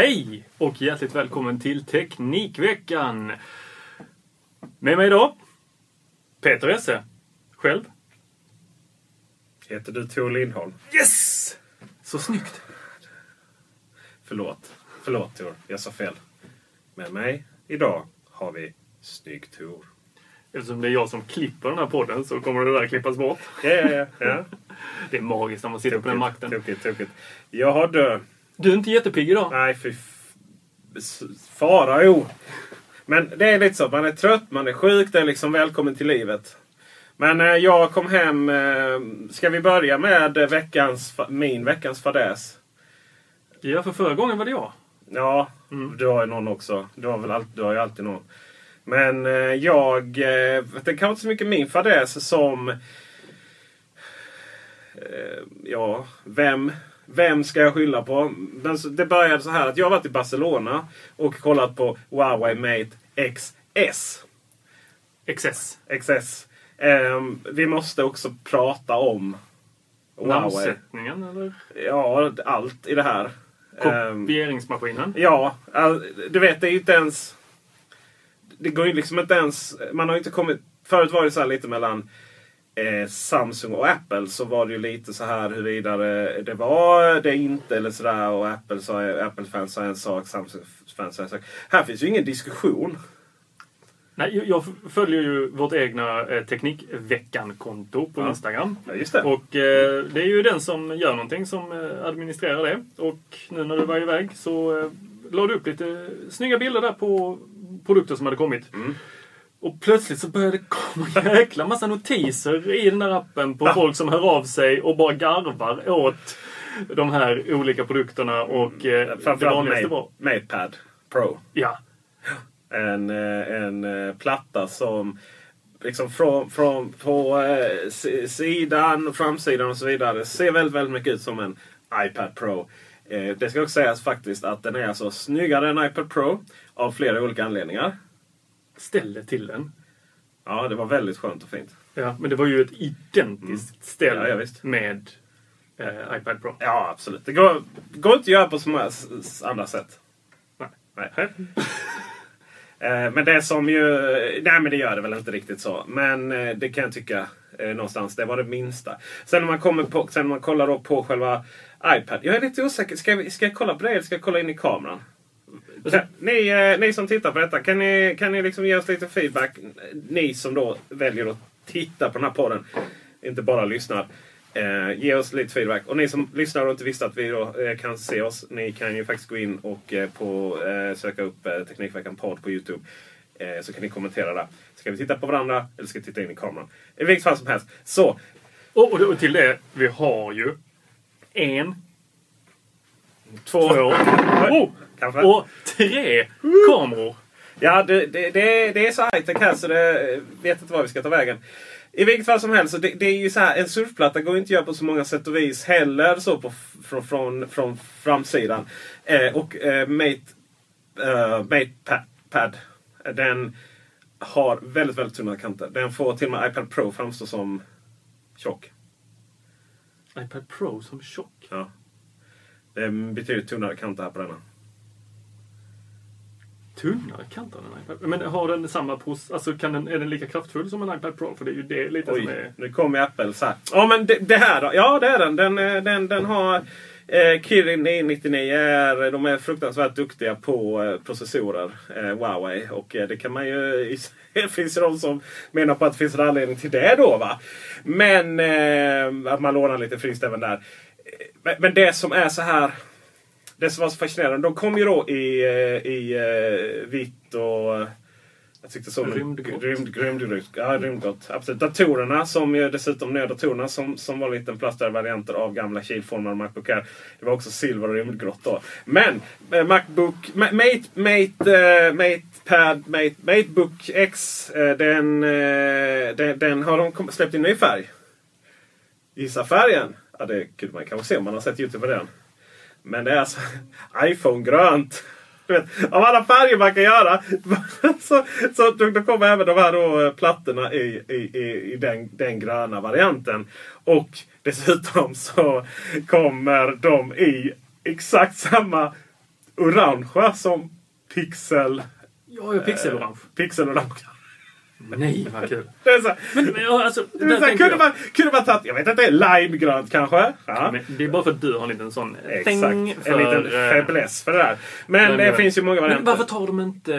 Hej och hjärtligt välkommen till Teknikveckan. Med mig idag, Peter Esse. Själv? Heter du Tor Lindholm? Yes! Så snyggt. Förlåt. Förlåt Tor, jag sa fel. Med mig idag har vi Snygg Tor. Eftersom det är jag som klipper den här podden så kommer det där klippas bort. Ja, ja, ja. ja. Det är magiskt när man sitter på den makten. Tokigt, tokigt. Jag har dö. Du är inte jättepigg idag. Nej, fy... Fara, jo. Men det är lite så. Man är trött, man är sjuk. Det är liksom välkommen till livet. Men eh, jag kom hem. Eh, ska vi börja med veckans, min veckans fadäs? Ja, för förra gången var det jag. Ja, du har ju någon också. Du har, väl all, du har ju alltid någon. Men eh, jag... Eh, det kanske inte så mycket min fadäs som... Eh, ja, vem, vem ska jag skylla på? Men det började så här att jag har varit i Barcelona och kollat på Huawei Mate XS. XS. XS. Eh, vi måste också prata om Huawei. Namnsättningen eller Ja, allt i det här. Ehm, kopieringsmaskinen. Ja, all, du vet det är ju inte ens... Det går ju liksom inte ens... Man har inte kommit... Förut var det så lite mellan eh, Samsung och Apple. Så var det ju lite så här huruvida det, det var det inte eller sådär. Och Apple sa, Apple-fans sa en sak, Samsung-fans sa en sak. Här finns ju ingen diskussion. Nej, jag- jag följer ju vårt egna eh, Teknikveckan-konto på Ja. Instagram. Ja, just det. Och eh, det är ju den som gör någonting som eh, administrerar det. Och nu när du var iväg så eh, la du upp lite snygga bilder där på produkter som hade kommit. Mm. Och plötsligt så började det komma en jäkla massa notiser i den där appen på folk som hör av sig och bara garvar åt de här olika produkterna. Och eh, det Framförallt var... MatePad Pro. Ja, En, eh, en eh, platta som liksom från, från på eh, si- sidan, framsidan och så vidare ser väldigt, väldigt mycket ut som en iPad Pro. Eh, det ska också sägas faktiskt att den är alltså snyggare än iPad Pro av flera olika anledningar. Ställ det till den. Ja, det var väldigt skönt och fint. Ja, men det var ju ett identiskt Mm. Ja, ja, visst. med eh, iPad Pro. Ja, absolut. Det går, går inte att göra på så många andra sätt. Nej. Nej. Eh, Men det som ju... Nej men det gör det väl inte riktigt så. Men eh, det kan jag tycka eh, någonstans. Det var det minsta. Sen när man, kommer på, sen när man kollar då på själva iPad. Jag är lite osäker. Ska, vi, ska jag kolla på det eller ska jag kolla in i kameran? Kan, ni, eh, ni som tittar på detta, kan ni, kan ni liksom ge oss lite feedback? Ni som då väljer att titta på den här podden. Inte bara lyssnar. Eh, ge oss lite feedback. Och ni som lyssnar och inte visste att vi då, eh, kan se oss. Ni kan ju faktiskt gå in och eh, på, eh, söka upp eh, Teknikveckan podd på Youtube. Så kan ni kommentera där. Ska vi titta på varandra eller ska vi titta in i kameran? I vilket fall som helst. Så. Och, och, och till det, vi har ju en, Två. två oh, Kanske. och tre kameror. Ja, det, det, det, det är så high-tech här så det vet inte var vi ska ta vägen. I vilket fall som helst, så det, det är ju så här, en surfplatta går inte att göra på så många sätt och vis heller så på, från, från, från framsidan. Eh, och eh, Mate, eh, Mate pa, Pad, den har väldigt, väldigt tunna kanter. Den får till och med iPad Pro framstå som tjock. iPad Pro som tjock? Ja. Det är betydligt tunnare kanter här på denna. Tunnare kanter än en iPad? Men har den samma pros... Alltså kan den, är den lika kraftfull som en iPad Pro? För det är ju det lite som Oj, är... nu kommer Apple så här. Ja men det, det här då? Ja det är den. Den, eh, den, den har eh, Kirin 999. Är, de är fruktansvärt duktiga på eh, processorer. Eh, Huawei. Och eh, det kan man ju... Det finns ju de som menar på att det finns en anledning till det då va. Men eh, att man lånar lite friskt även där. Eh, Men, men det som är så här. Det som var så fascinerande. De kom ju då i, eh, i eh, vitt och... Jag tyckte så. Rymdgrått. Rymd, rymdgrått. Ja, rymdgrått. Absolut. Datorerna som ju dessutom, nya datorerna som, som var lite plastade varianter av gamla kilformade Macbook Air. Det var också silver och rymdgrått då. Men eh, Macbook, Ma- Mate, Mate, eh, Mate Pad, Mate, Matebook X. Eh, den, eh, den, den har de släppt i ny färg. Gissa färgen? Ja, det kunde man kanske se om man har sett Youtube på den. Men det är alltså iPhone-grönt. Du vet, av alla färger man kan göra. så, så då, kommer även de här då, eh, plattorna i, i, i, i den, den gröna varianten. Och dessutom så kommer de i exakt samma orangea som Pixel. Ja, ja, pixelorange. Pixelorange. Nej, vad kul. Det är så, här- Men, men ja, alltså, det är där så här, tänker kunde, jag. man, kunde man tagit, jag vet inte, limegrönt kanske? Ja. Men det är bara för att du har en liten sån Exakt. thing En för, liten eh, fäbless för det där. Men det finns ju många varianter. Men varför tar de inte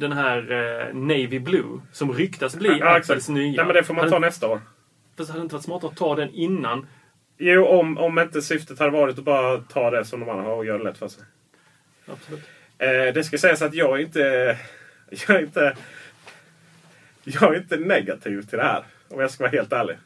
den här eh, Navy Blue som ryktas bli Ja, Apples nya? Nej, men det får man Hade- ta nästa år. Fast hade det inte varit smartare att ta den innan? Jo, om, om inte syftet hade varit att bara ta det som de andra har och göra det lätt för sig. Absolut. Eh, det ska sägas att jag inte... Jag inte... Jag är inte negativ till det här. Om jag ska vara helt ärlig.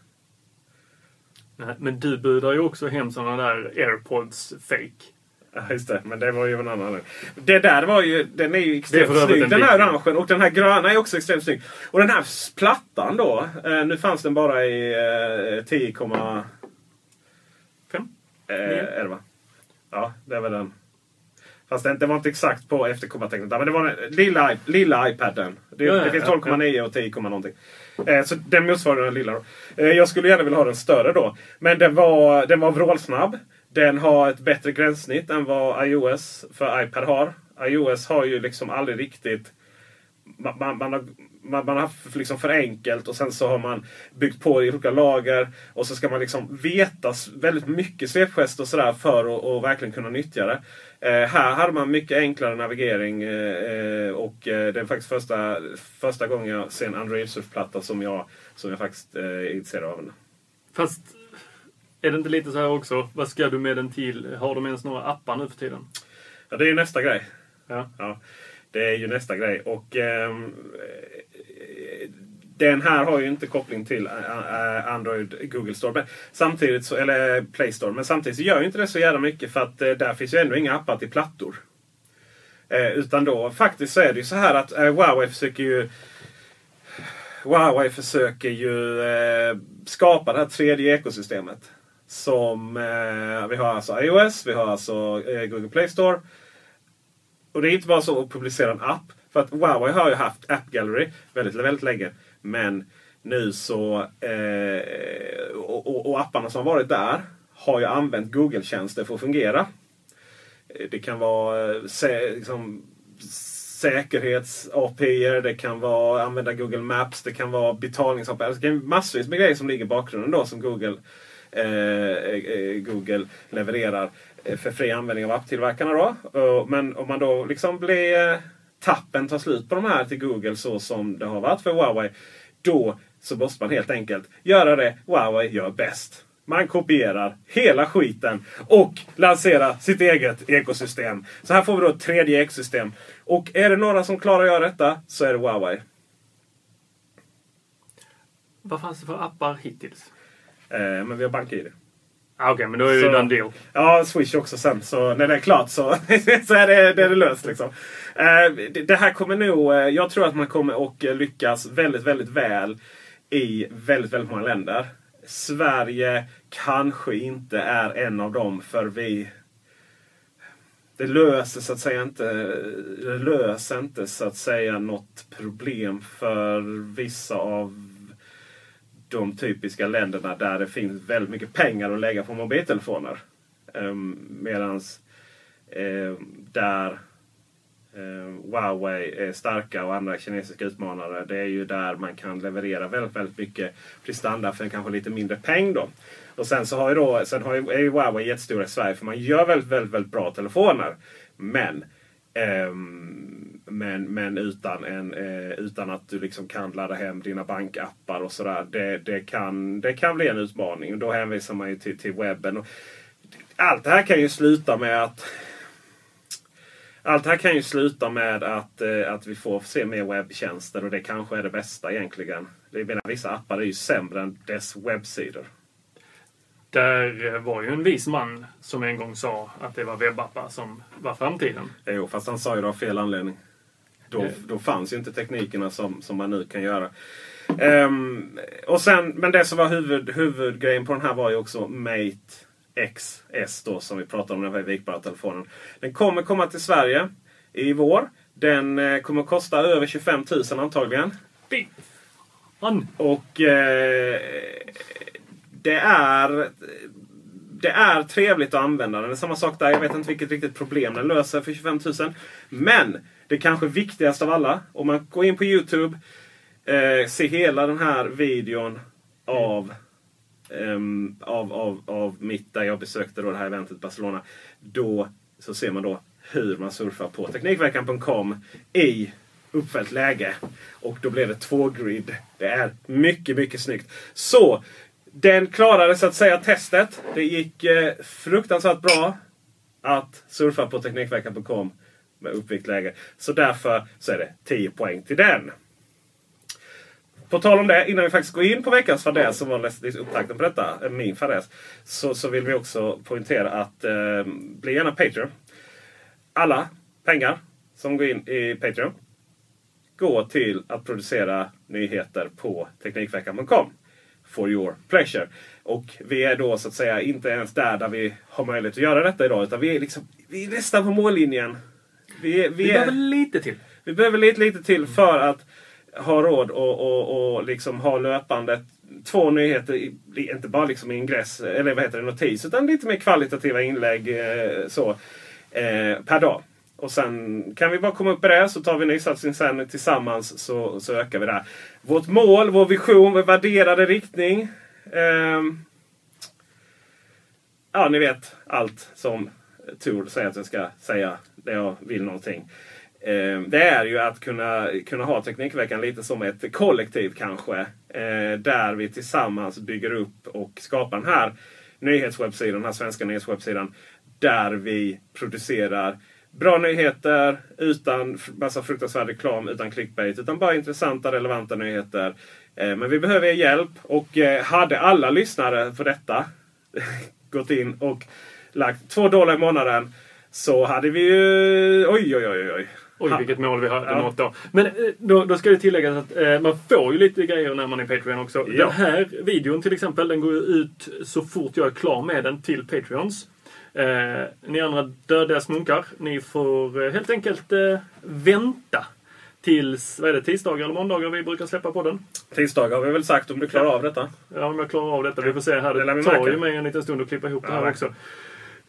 Nej, men du budar ju också hem såna där airpods fake. Ja, just det. Men det var ju en annan. Det där var ju... Den är ju Det är extremt övrigt snygg. en Den här orangen och den här gröna är också extremt snygg. Och den här plattan då. Eh, nu fanns den bara i eh, 10,... Fem? Eh, Nio? är det va? Ja, det är väl den. Fast det, det var inte exakt på efterkommatecknet. Men det var den lilla, lilla iPaden. Det, Ja, det finns ja, 12,9 och 10, någonting. Eh, så den motsvarar den lilla. Då. Eh, jag skulle gärna vilja ha den större då. Men den var, den var vrålsnabb. Den har ett bättre gränssnitt än vad iOS för iPad har. iOS har ju liksom aldrig riktigt man, man, man, har, man, man har haft liksom för enkelt och sen så har man byggt på i olika lager. Och så ska man liksom veta väldigt mycket svepgester och sådär för att verkligen kunna nyttja det. Eh, här hade man mycket enklare navigering eh, eh, och eh, det är faktiskt första, första gången jag ser en Android surfplatta som jag, som jag faktiskt eh, är intresserad av. Fast är det inte lite så här också? Vad ska du med den till? Har de ens några appar nu för tiden? Ja, det är ju nästa grej. Ja. Ja, det är ju nästa grej. Och eh, Den här har ju inte koppling till Android Google Store. Men samtidigt så, eller Play Store. Men samtidigt så gör ju inte det så jävla mycket för att eh, där finns ju ändå inga appar till plattor. Eh, utan då faktiskt så är det ju så här att eh, Huawei försöker ju Huawei försöker ju eh, skapa det här tredje ekosystemet. Som eh, vi har alltså iOS, vi har alltså eh, Google Play Store. Och det är inte bara så att publicera en app. För att Huawei har ju haft App Gallery väldigt, väldigt länge. Men nu så... Eh, och, och, och apparna som har varit där har ju använt Google-tjänster för att fungera. Eh, det kan vara eh, sä, liksom, säkerhets-API, det kan vara använda Google Maps, det kan vara betalnings-API. Alltså, det kan vara massvis med grejer som ligger i bakgrunden då som Google, eh, eh, Google levererar eh, för fri användning av apptillverkarna. Då. Eh, Men om man då liksom blir eh, tappen tar slut på de här till Google så som det har varit för Huawei. Då så måste man helt enkelt göra det Huawei gör bäst. Man kopierar hela skiten och lanserar sitt eget ekosystem. Så här får vi då ett tredje ekosystem. Och är det några som klarar att göra detta så är det Huawei. Vad fanns det för appar hittills? Eh, men vi har BankID. Ah, Okej, men då är det ju den deal. Ja, Swish också sen. Så när det är klart så, så är, det, det är det löst. Liksom. Eh, det, här kommer nog... eh, jag tror att man kommer att lyckas väldigt, väldigt väl i väldigt, väldigt många länder. Sverige kanske inte är en av dem för vi... Det löser så att säga inte, det löser inte så att säga något problem för vissa av de typiska länderna där det finns väldigt mycket pengar att lägga på mobiltelefoner. Ehm, Medan ehm, där ehm, Huawei är starka och andra kinesiska utmanare. Det är ju där man kan leverera väldigt, väldigt mycket prestanda för en kanske lite mindre peng. Då. Och sen så har ju då, sen har ju, är ju Huawei jättestora i Sverige för man gör väldigt, väldigt, väldigt bra telefoner. Men ehm, men, men utan, en, eh, utan att du liksom kan ladda hem dina bankappar och sådär. Det, det, kan, det kan bli en utmaning. Och då hänvisar man ju till, till webben. Allt det här kan ju sluta med att allt det här kan ju sluta med att, eh, att vi får se mer webbtjänster och det kanske är det bästa egentligen. Jag menar, vissa appar är ju sämre än dess webbsidor. Där var ju en vis man som en gång sa att det var webbappar som var framtiden. Jo, fast han sa ju det av fel anledning. Då, då fanns ju inte teknikerna som, som man nu kan göra. Ehm, och sen, men det som var huvud, huvudgrejen på den här var ju också Mate XS då som vi pratade om, den här vikbara telefonen. Den kommer komma till Sverige i vår. Den eh, kommer kosta över 25 000 antagligen. Fan! Och eh, det är det är trevligt att använda den. Det är samma sak där. Jag vet inte vilket riktigt problem den löser för 25 000. Men det kanske viktigaste av alla. Om man går in på Youtube. Eh, ser hela den här videon av, ehm, av, av, av mitt där jag besökte då det här eventet i Barcelona. Då så ser man då hur man surfar på Teknikveckan.com i uppfällt läge. Och då blir det två grid. Det är mycket, mycket snyggt. Så den klarade så att säga testet. Det gick eh, fruktansvärt bra att surfa på Teknikveckan.com med uppvikt läge. Så därför så är det 10 poäng till den. På tal om det, innan vi faktiskt går in på veckans fadäs som var nästan liksom upptakten på detta, eh, min fadäs. Så, så vill vi också poängtera att eh, bli gärna Patreon. Alla pengar som går in i Patreon går till att producera nyheter på Teknikveckan.com. For your pleasure. Och vi är då så att säga inte ens där där vi har möjlighet att göra detta idag. Utan vi är, liksom, vi är nästan på mållinjen. Vi, vi, Vi behöver lite till. vi behöver lite, lite till för att ha råd och, och, och liksom ha löpande två nyheter, inte bara liksom ingress, eller vad heter det, notis, utan lite mer kvalitativa inlägg eh, så, eh, per dag. Och sen kan vi bara komma upp i det så tar vi nysatsning sen tillsammans så, så ökar vi det. här. Vårt mål, vår vision, vår värderade riktning. ehm, ja, ni vet allt som Tor säger att jag ska säga när jag vill någonting. Ehm, det är ju att kunna, kunna ha Teknikveckan lite som ett kollektiv kanske. Eh, där vi tillsammans bygger upp och skapar den här nyhetswebbsidan, den här svenska nyhetswebbsidan. Där vi producerar bra nyheter utan massa fruktansvärd reklam, utan clickbait. Utan bara intressanta, relevanta nyheter. Eh, men vi behöver er hjälp. Och eh, hade alla lyssnare på detta gått in och lagt två dollar i månaden så hade vi ju... Oj, oj, oj, oj. Oj, vilket mål vi hade Ja. nått då. Men eh, då, då ska det tilläggas att eh, man får ju lite grejer när man är Patreon också. Ja. Den här videon till exempel, den går ju ut så fort jag är klar med den till Patreons. Eh, ni andra dödliga smunkar, ni får eh, helt enkelt eh, vänta tills, vad är det, tisdagar eller måndagar vi brukar släppa på den. Tisdagar har vi väl sagt om du klarar av detta. Ja, om jag klarar av detta. Vi får se här. Det Det tar ju mig en liten stund att klippa ihop det Ja, här också.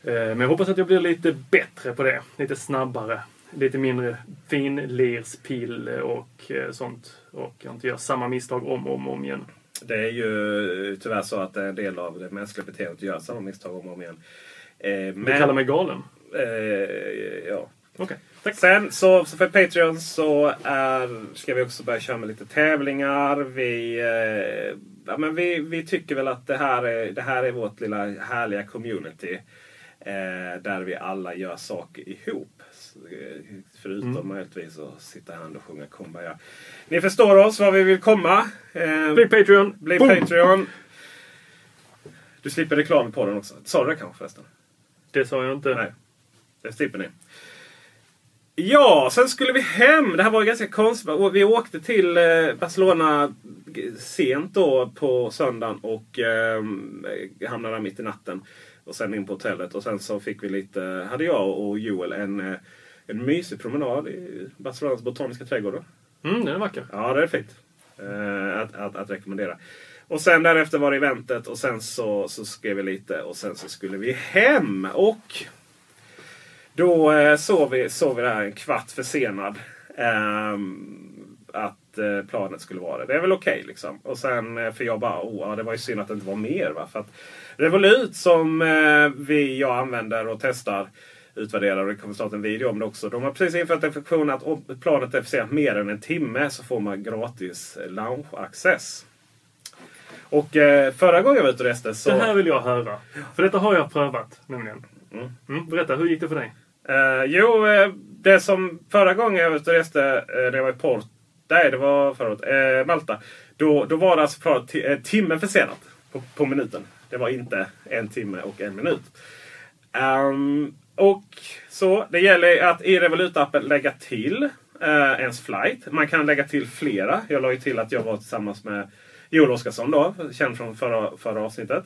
Eh, Men jag hoppas att jag blir lite bättre på det. Lite snabbare. Lite mindre finlirspill och eh, sånt. Och jag inte gör samma misstag om och om, om igen. Det är ju tyvärr så att en del av det mänskliga beteendet att göra samma misstag om och om igen. Eh, Du men, kallar mig galen? eh, ja. Okej. Sen så, så för Patreon så är, ska vi också börja köra med lite tävlingar. Vi, eh, ja, men vi, vi tycker väl att det här är, det här är vårt lilla härliga community. Eh, där vi alla gör saker ihop. Eh, Förutom Mm. möjligtvis att sitta här och sjunga Kumbaya. Ni förstår oss var vi vill komma. Eh, Bli Patreon! bli Boom! Patreon. Du slipper reklam på den också. Sa du det kanske förresten? Det sa jag inte. Nej, det slipper ni. Ja, sen skulle vi hem. Det här var ganska konstigt. Vi åkte till eh, Barcelona sent då på söndagen och eh, hamnade där mitt i natten. Och sen in på hotellet. Och sen så fick vi lite, hade jag och Joel en, eh, en mysig promenad i Barcelonas botaniska trädgård. Mm, den är vacker. Ja, det är fint. Eh, att, att, att rekommendera. Och sen därefter var det eventet och sen så, så skrev vi lite och sen så skulle vi hem. Och då eh, sov, vi, sov vi där en kvart försenad. ehm, att eh, planet skulle vara det. Det är väl okej liksom. Och sen, eh, för jag bara, oh, ja, det var ju synd att det inte var mer. Va? För att Revolut som eh, vi, jag använder och testar utvärderar och det kommer snart en video om det också. De har precis infört en funktion att om planet är försenat mer än en timme så får man gratis lounge-access. Och eh, förra gången jag var ute och reste så... Det här vill jag höra. För detta har jag prövat nämligen. Mm, berätta, hur gick det för dig? Eh, jo, eh, det som förra gången jag var ute och reste, eh, det var i Port... Nej, det var förut. Eh, Malta. Då, då var det alltså för t- eh, försenat på, på minuten. Det var inte en timme och en minut. Um, och så, det gäller att i Revolut-appen lägga till eh, ens flight. Man kan lägga till flera. Jag la ju till att jag var tillsammans med Joel Oscarsson då, känd från förra, förra avsnittet.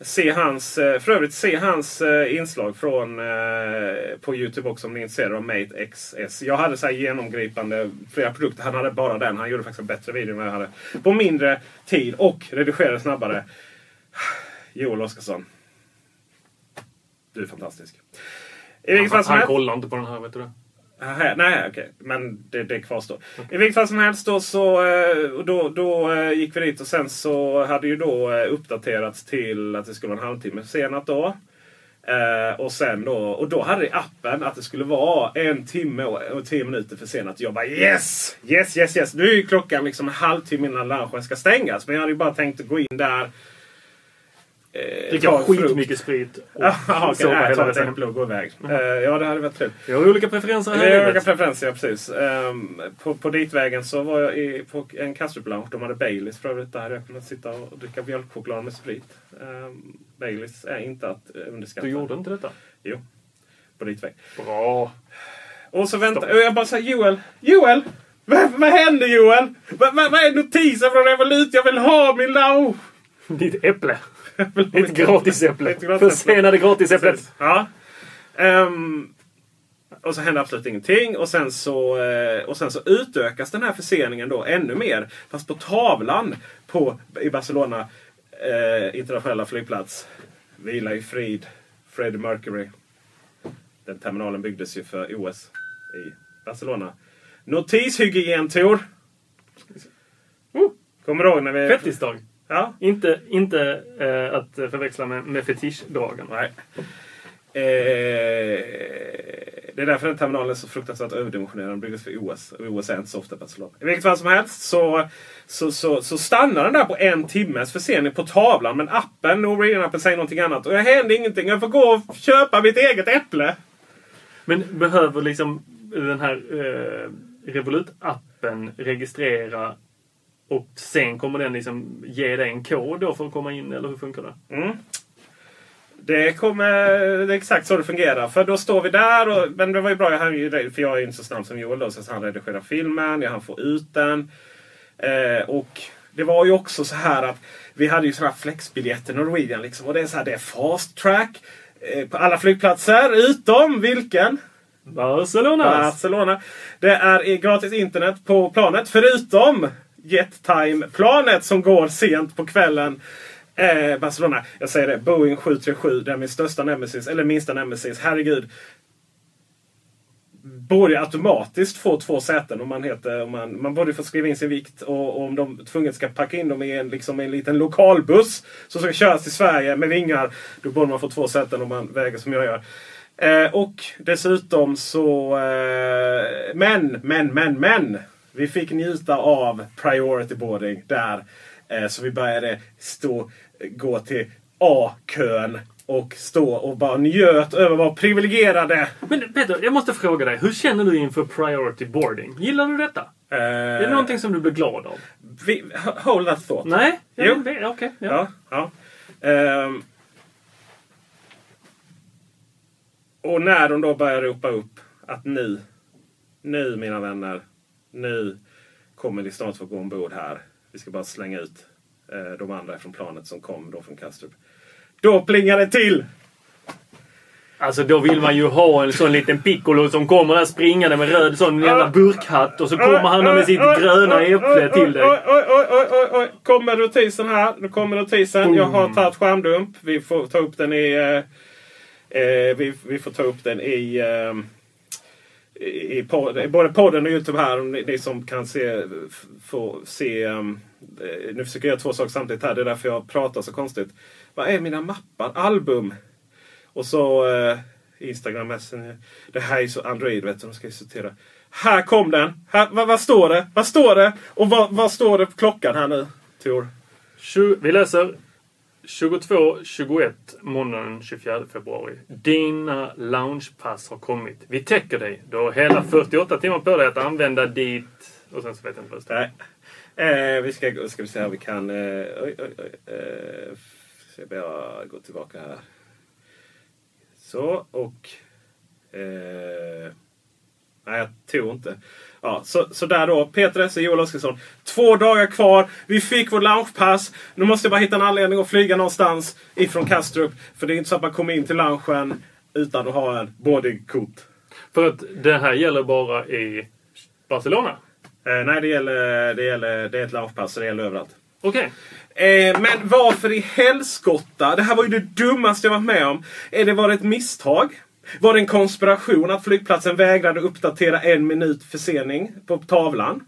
Se hans, eh, för övrigt se hans eh, inslag från, eh, på Youtube också om ni är intresserade av Mate XS. Jag hade så genomgripande flera produkter. Han hade bara den. Han gjorde faktiskt en bättre video än vad jag hade. På mindre tid och redigerade snabbare. Joel Oscarsson. Du är fantastisk. I Han, han kollar inte på den här, vet du det? Aha, nej, okej. Men det, det kvarstår. I vilket fall som helst då, så eh, och då, då eh, gick vi dit och sen så hade ju då eh, uppdaterats till att det skulle vara en halvtimme senat då. Eh, och sen då, och då hade appen att det skulle vara en timme och, och tio minuter försenat. Jag bara yes! Yes, yes, yes! Nu är ju klockan liksom en halvtimme innan lunchen ska stängas. Men jag hade ju bara tänkt att gå in där. Eh, Dricka skitmycket sprit och sova hela resan. äpple och gå iväg. Eh, ja, det hade varit kul. Vi har olika preferenser här Vi har olika preferenser, ja, precis. Ehm, på, på ditvägen så var jag i, på en Kastrup Lounge. De hade Baileys för övrigt. Där hade jag kunnat sitta och dricka mjölkchoklad med sprit. Um, Baileys är inte att underskatta. Du gjorde inte detta? Jo. På ditväg. Bra. Och så väntar jag bara säger Joel, Joel! Vad, vad händer Joel? Vad, vad, vad är notisen från Revolut? Jag vill ha min lounge! Ditt äpple. Ett gratisäpple. Försenade gratisäpplet. Ja. Ehm, och så händer absolut ingenting. Och sen, så, eh, och sen så utökas den här förseningen då ännu mer. Fast på tavlan på, i Barcelona eh, internationella flygplats. Vila i frid, Freddie Mercury. Den terminalen byggdes ju för OS i Barcelona. Notishygientor. Oh, kommer du ihåg när vi... Fettisdag. Ja, Inte, inte eh, att förväxla med, med fetischdagen. Nej. Eh, det är därför den terminalen är så fruktansvärt överdimensionerad. Den byggdes för OS. Och OS är inte så ofta Barcelona. I vilket fall som helst så, så, så, så stannar den där på en timmes försening på tavlan. Men appen, Norwegian-appen, säger någonting annat. Och det händer ingenting. Jag får gå och köpa mitt eget äpple. Men behöver liksom den här eh, Revolut-appen registrera och sen kommer den liksom ge dig en kod då för att komma in, eller hur funkar det? Mm. Det kommer... Det är exakt så det fungerar. För då står vi där. Och, men det var ju bra, jag hann ju- för jag är inte så snabb som Joel då. Så han redigerar filmen, jag hann få ut den. Eh, och det var ju också så här att vi hade ju sådana här flexbiljetter Norwegian. Liksom, och det är så här, det är fast track. Eh, på alla flygplatser utom vilken? Barcelona! Barcelona. Det är gratis internet på planet förutom JetTime-planet som går sent på kvällen. Eh, Barcelona. Jag säger det, Boeing 737. Det är min största nemesis, eller minsta nemesis. Herregud. Borde automatiskt få två säten om man heter... Om man, man borde få skriva in sin vikt och, och om de tvunget ska packa in dem i en, liksom en liten lokalbuss som ska köras till Sverige med vingar. Då borde man få två säten om man väger som jag gör. Eh, och dessutom så... Eh, men, men, men, men! Vi fick njuta av priority boarding där. Eh, så vi började stå, gå till A-kön och stå och bara njöt över att vara privilegierade. Men Peter, jag måste fråga dig. Hur känner du inför priority boarding? Gillar du detta? Uh, är det någonting som du blir glad av? Vi, hold that thought. Nej, Jo. okej. Okay, ja. ja, ja. Um, och när de då börjar ropa upp att nu, nu mina vänner, nu kommer ni snart få gå ombord här. Vi ska bara slänga ut eh, de andra från planet som kom då från Kastrup. Då plingar det till! Alltså då vill man ju ha en sån liten piccolo som kommer där springande med röd sån jävla burkhatt och så kommer han med sitt gröna äpple till dig. Oj, oj, oj, oj, oj. Kommer notisen här. Nu kommer notisen. Jag har tagit skärmdump. Vi får ta upp den i... Eh, eh, vi, vi får ta upp den i... Eh, i podd, både podden och Youtube här. Om ni, ni som kan se... Få se... Um, nu försöker jag göra två saker samtidigt här. Det är därför jag pratar så konstigt. Vad är mina mappar? Album. Och så uh, Instagram Messenger. Det här är så Android vet du. De ska ju sortera. Här kom den! Här, vad, vad står det? Vad står det? Och vad, vad står det på klockan här nu? Tor? Vi läser 22.21 måndagen den 24 februari. Dina loungepass har kommit. Vi täcker dig. Du har hela 48 timmar på dig att använda ditt... Och sen så vet jag inte vad det står. Nej. Eh, vi ska, ska vi se här vi kan... Eh, oj, oj, oj. Eh, ska jag bara gå tillbaka här. Så och... Eh, nej, jag tror inte. Ja, så, så där då. Peter Esse, Joel Oskarsson. Två dagar kvar. Vi fick vårt loungepass. Nu måste jag bara hitta en anledning att flyga någonstans ifrån Kastrup. För det är inte så att man kommer in till loungen utan att ha en boardingkort. För att det här gäller bara i Barcelona. Eh, nej, det gäller, det gäller... Det är ett loungepass så det gäller överallt. Okej. Eh, men varför i helskotta? Det här var ju det dummaste jag varit med om. Är det var ett misstag? Var det en konspiration att flygplatsen vägrade uppdatera en minut försening på tavlan?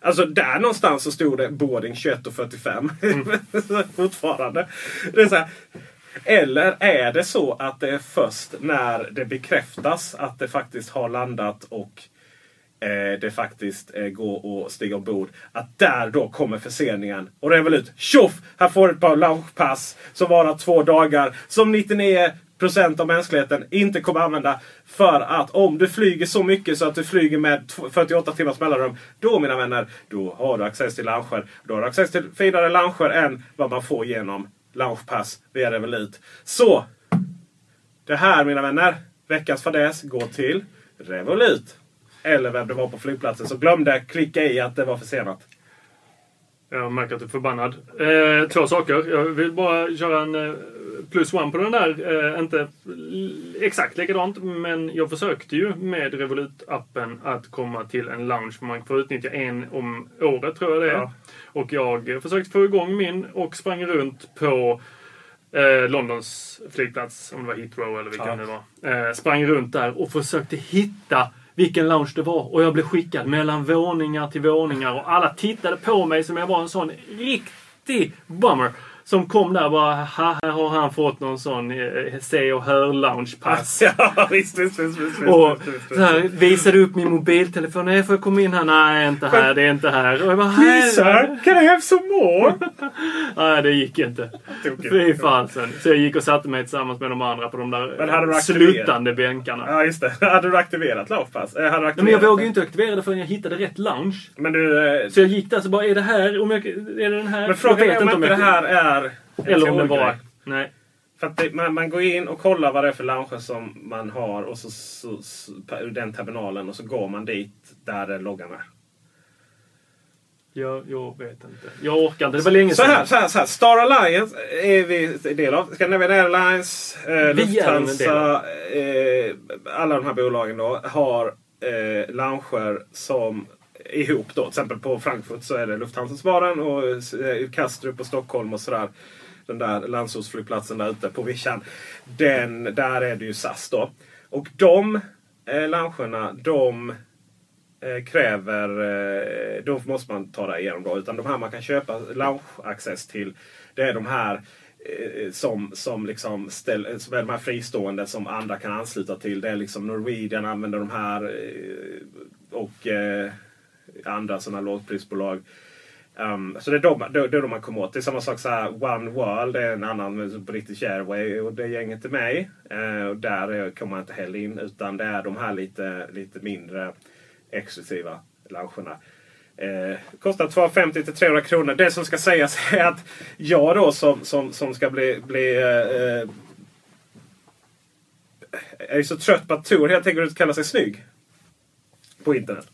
Alltså där någonstans så stod det boarding 21.45. Fortfarande. Det är så här. Eller är det så att det är först när det bekräftas att det faktiskt har landat och eh, det faktiskt eh, går att stiga ombord. Att där då kommer förseningen. Och det är väl ut. Tjoff! Här får du ett par loungepass som varar två dagar. Som 99 procent av mänskligheten inte kommer använda. För att om du flyger så mycket så att du flyger med 48 timmars mellanrum. Då mina vänner, då har du access till lounger. Då har du access till finare lounger än vad man får genom loungepass via Revolut. Så! Det här mina vänner, veckans fadäs går till Revolut. Eller vem det var på flygplatsen som glömde klicka i att det var försenat. Jag märker att du är förbannad. Eh, två saker. Jag vill bara köra en eh, plus one på den där. Eh, inte exakt likadant, men jag försökte ju med Revolut-appen att komma till en lounge. Man får utnyttja en om året, tror jag det är. Ja. Och jag försökte få igång min och sprang runt på eh, Londons flygplats, om det var Heathrow eller vilken Ja. det var. Eh, sprang runt där och försökte hitta vilken lounge det var. Och jag blev skickad mellan våningar till våningar och alla tittade på mig som jag var en sån riktig bummer. Som kom där och bara, "Ha, här har han fått någon sån eh, se och hör loungepass. ja, visst, visst, visst, visst, Och visst, här, visade upp min mobiltelefon. Nej, får jag komma in här? Nej, inte här. Det är inte här. Och jag bara, Please sir, can I have some more? Nej, det gick inte. Fy fasen. Så jag gick och satte mig tillsammans med de andra på de där eh, sluttande bänkarna. Ja, just det. Hade du aktiverat loungepass? Eh, hade du Nej, aktiverat men jag vågade ju inte aktivera det förrän jag hittade rätt lounge. Men du... eh, Så jag gick där så bara, är det här? Om jag, är det den här? Men frågan är om inte det här är... en Eller om det bara... Nej. För att det, man, man går in och kollar vad det är för lounger som man har och så, så, så, den terminalen och så går man dit där loggan är. Jag, jag vet inte. Jag orkar inte. Det var länge Så sedan. här, så här, så här. Star Alliance är vi en del av. Scandinavian Airlines, eh, Lufthansa, eh, alla de här bolagen då har eh, lounger som ihop då. Till exempel på Frankfurt så är det Lufthansa-svaren och eh, Kastrup och Stockholm och sådär. Den där landsortsflygplatsen där ute på vischan. Den, där är det ju SAS då. Och de eh, loungerna, de eh, kräver... Eh, då måste man ta det igenom då. Utan de här man kan köpa lounge-access till. Det är de här eh, som, som, liksom ställ, eh, som är de här fristående som andra kan ansluta till. Det är liksom Norwegian använder de här. Och andra sådana lågprisbolag. Um, så det är, de, det, det är de man kommer åt. Det är samma sak så här, One World, det är en annan British Airway och det gänget är mig. Uh, ehm, och där kommer man inte heller in utan det är de här lite, lite mindre exklusiva loungerna. Eh, kostar 250 till 300 kronor. Det som ska sägas är att jag då som, som, som ska bli, bli eh, eh är ju så trött på att Tor helt enkelt kallar sig snygg. På internet.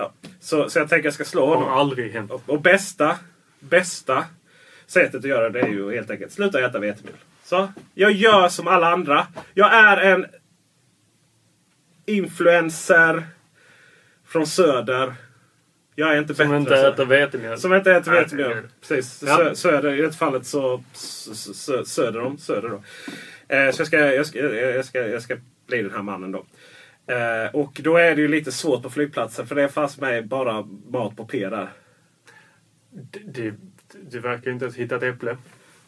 Ja. Så, så jag tänker jag ska slå honom. har aldrig hänt. Och, och bästa, bästa sättet att göra det är ju helt enkelt sluta äta vetemjöl. Så, jag gör som alla andra. Jag är en influencer från söder. Jag är inte Som bättre. inte äter vetemjöl. Som inte äter vetemjöl. Precis. Ja. Sö, söder, I det fallet så sö, sö, söder om. Söder då. Eh, så jag ska, jag, ska, jag, ska, jag ska bli den här mannen då. Eh, och då är det ju lite svårt på flygplatsen för det är fast med bara mat på P där. Det, det, du verkar inte ens hitta ett äpple.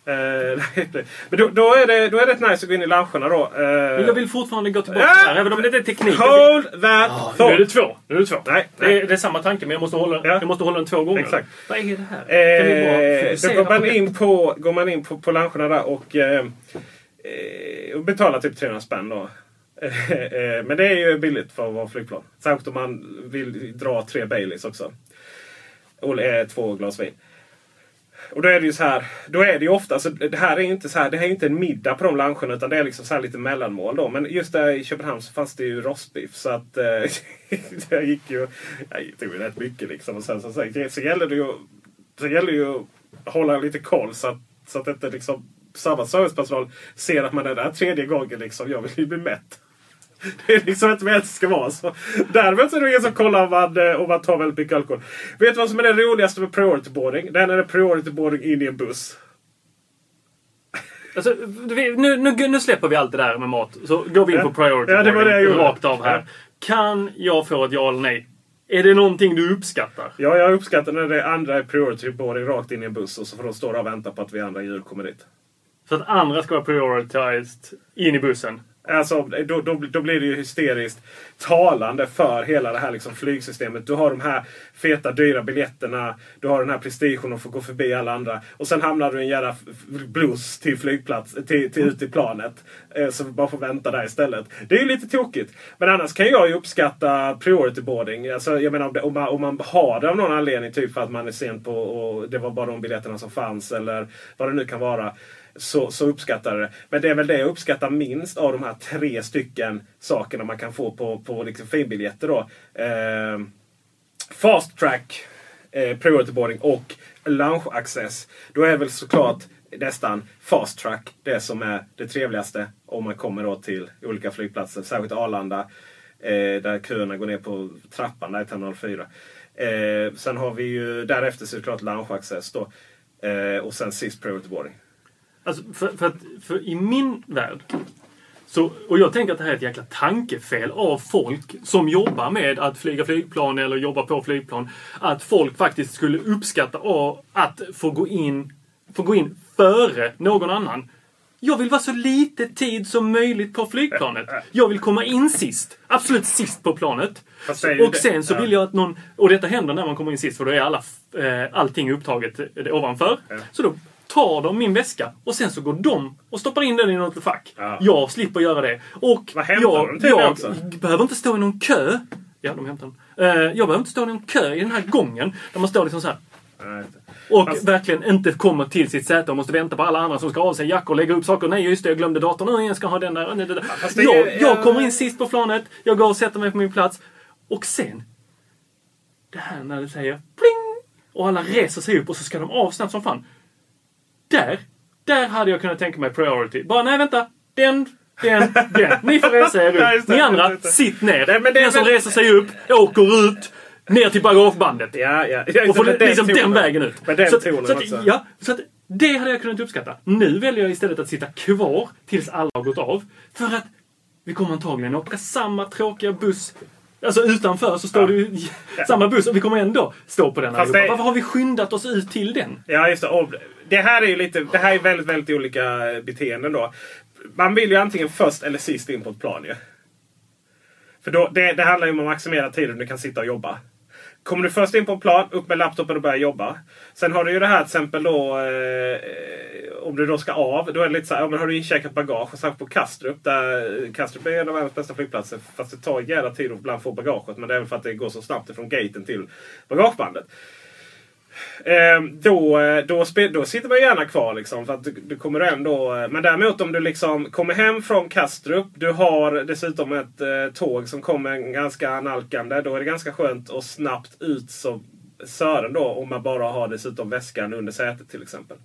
Eh, men då, då, är det, då är det rätt nice att gå in i loungerna då. Eh, Men jag vill fortfarande gå tillbaka Ah! här, även om det inte är teknik. Hold that Nu är thought! det två. Nu är det två. Nej, Det, nej. är, det är samma tanke, men jag måste hålla, Ja. jag måste hålla den två gånger. Exakt. Vad är det här? Kan vi bara Eh, då går man det? in på, går man in på, på loungerna där och, eh, eh, och betalar typ 300 spänn då. Eh, men det är ju billigt för att vara flygplan. Särskilt om man vill dra tre Baileys också. Och eh, två glas vin. Och då är det ju så här. Då är det ju ofta, så det här är inte så här, det här är inte en middag på de luncherna utan det är liksom så här lite mellanmål då. Men just där i Köpenhamn så fanns det ju rostbiff så att eh, jag gick ju, jag tog ju rätt mycket liksom. Och sen så, så, så gäller det ju, så gäller det ju att hålla lite koll så att, så att inte liksom samma servicepersonal ser att man är där tredje gången liksom. Jag vill ju bli mätt. Det är liksom inte vad det ska vara. Så. Däremot så är det ingen som kollar om man, eh, om man tar väldigt mycket alkohol. Vet du vad som är det roligaste med priority boarding? Det är när det är priority boarding in i en buss. Alltså, vi- nu, nu, nu släpper vi allt det där med mat. Så går vi in Ja. på priority Ja, det var det jag gjorde. rakt av här. Ja. Kan jag få ett ja eller nej? Är det någonting du uppskattar? Ja, jag uppskattar när det andra är priority boarding rakt in i en buss och så får de stå där och vänta på att vi andra djur kommer dit. Så att andra ska vara prioritized in i bussen. Alltså, då, då, då blir det ju hysteriskt talande för hela det här liksom flygsystemet. Du har de här feta dyra biljetterna. Du har den här prestigen att få gå förbi alla andra. Och sen hamnar du i en jävla blues till flygplats, till, till ut i planet. Eh, så vi bara får vänta där istället. Det är ju lite tokigt. Men annars kan jag ju uppskatta priority boarding. Alltså, jag menar om, det, om, man, om man har det av någon anledning. Typ för att man är sen på och det var bara de biljetterna som fanns. Eller vad det nu kan vara så, så uppskattar jag det. Men det är väl det jag uppskattar minst av de här tre stycken sakerna man kan få på, på liksom finbiljetter. Då. Eh, fast track, eh, priority boarding och lounge access. Då är väl såklart nästan fast track det som är det trevligaste om man kommer då till olika flygplatser. Särskilt Arlanda eh, där köerna går ner på trappan där i terminal 4. Eh, sen har vi ju därefter såklart lounge access då. Eh, och sen sist priority boarding. Alltså, för, för, att, för i min värld så, och jag tänker att det här är ett jäkla tankefel av folk som jobbar med att flyga flygplan eller jobbar på flygplan. Att folk faktiskt skulle uppskatta att få gå in, få gå in före någon annan. Jag vill vara så lite tid som möjligt på flygplanet. Jag vill komma in sist. Absolut sist på planet. Och sen så vill jag att någon... Och detta händer när man kommer in sist för då är alla, eh, allting upptaget eh, ovanför. Så då tar de min väska och sen så går de och stoppar in den i något fack. Ja. Jag slipper göra det. Och Vad jag, de till jag också? behöver inte stå i någon kö. Ja, de hämtar den. Eh, jag behöver inte stå i någon kö i den här gången. Där man står liksom så här. Och Fast- verkligen inte kommer till sitt säte och måste vänta på alla andra som ska av sig jackor och lägga upp saker. Nej, just det, jag glömde datorn. Nej, jag ska ha den där. Nej, det där. det jag, är- jag ja. kommer in sist på planet. Jag går och sätter mig på min plats. Och sen... Det här när det säger pling! Och alla reser sig upp och så ska de av snabbt som fan. Där, där hade jag kunnat tänka mig priority. Bara, nej vänta. Den, den, den. Ni får resa er upp. Ni andra, sitt ner. Nej, men det är den som reser sig upp, åker ut, ner till bagagebandet. Ja, ja. ja Och får liksom den vägen ut. Med den så, tonen så att, ja, så att det hade jag kunnat uppskatta. Nu väljer jag istället att sitta kvar tills alla har gått av. För att vi kommer antagligen åka samma tråkiga buss. Alltså utanför så står det ju samma buss och vi kommer ändå stå på den Fast allihopa. det- Varför har vi skyndat oss ut till den? Ja, just det. Och det här är ju lite, det här är väldigt, väldigt olika beteenden då. Man vill ju antingen först eller sist in på ett plan ju. För då, det, det handlar ju om att maximera tiden du kan sitta och jobba. Kommer du först in på en plan, upp med laptopen och börja jobba. Sen har du ju det här till exempel då. Eh, om du då ska av. Då är det lite så här, ja, men har du incheckat bagage? Särskilt på Kastrup. Där, Kastrup är en av världens bästa flygplatser. Fast det tar jävla tid att ibland få bagaget. Men det är väl för att det går så snabbt från gaten till bagagebandet. Eh, då, eh, då, då sitter man gärna kvar liksom. För att du, du kommer ändå, eh, men däremot om du liksom kommer hem från Kastrup. Du har dessutom ett eh, tåg som kommer ganska analkande. Då är det ganska skönt att snabbt ut som Sören då. Om man bara har dessutom väskan under sätet till exempel.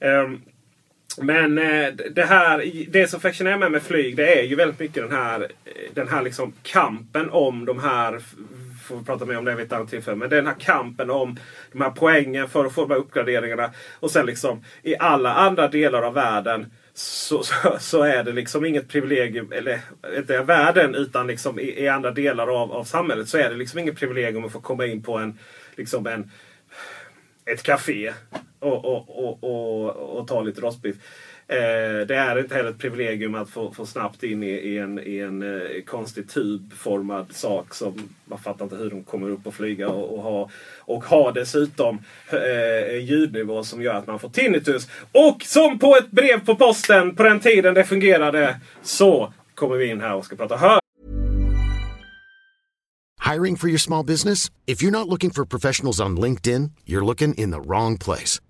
Ehm, men eh, det här, det som fascinerar mig med flyg det är ju väldigt mycket den här, den här liksom kampen om de här, får vi prata mer om det vid ett annat tillfälle, men den här kampen om de här poängen för att få de här uppgraderingarna. Och sen liksom i alla andra delar av världen så, så, så är det liksom inget privilegium, eller inte världen utan liksom i, i andra delar av, av samhället så är det liksom inget privilegium att få komma in på en, liksom en ett café och, och, och, och, och ta lite rostbiff. Eh, det är inte heller ett privilegium att få, få snabbt in i, i en, i en eh, konstig tubformad sak som man fattar inte hur de kommer upp och flyga och, och ha. Och ha dessutom eh, en ljudnivå som gör att man får tinnitus. Och som på ett brev på posten på den tiden det fungerade så kommer vi in här och ska prata hör. Hiring for your small business? If you're not looking for professionals on LinkedIn, you're looking in the wrong place.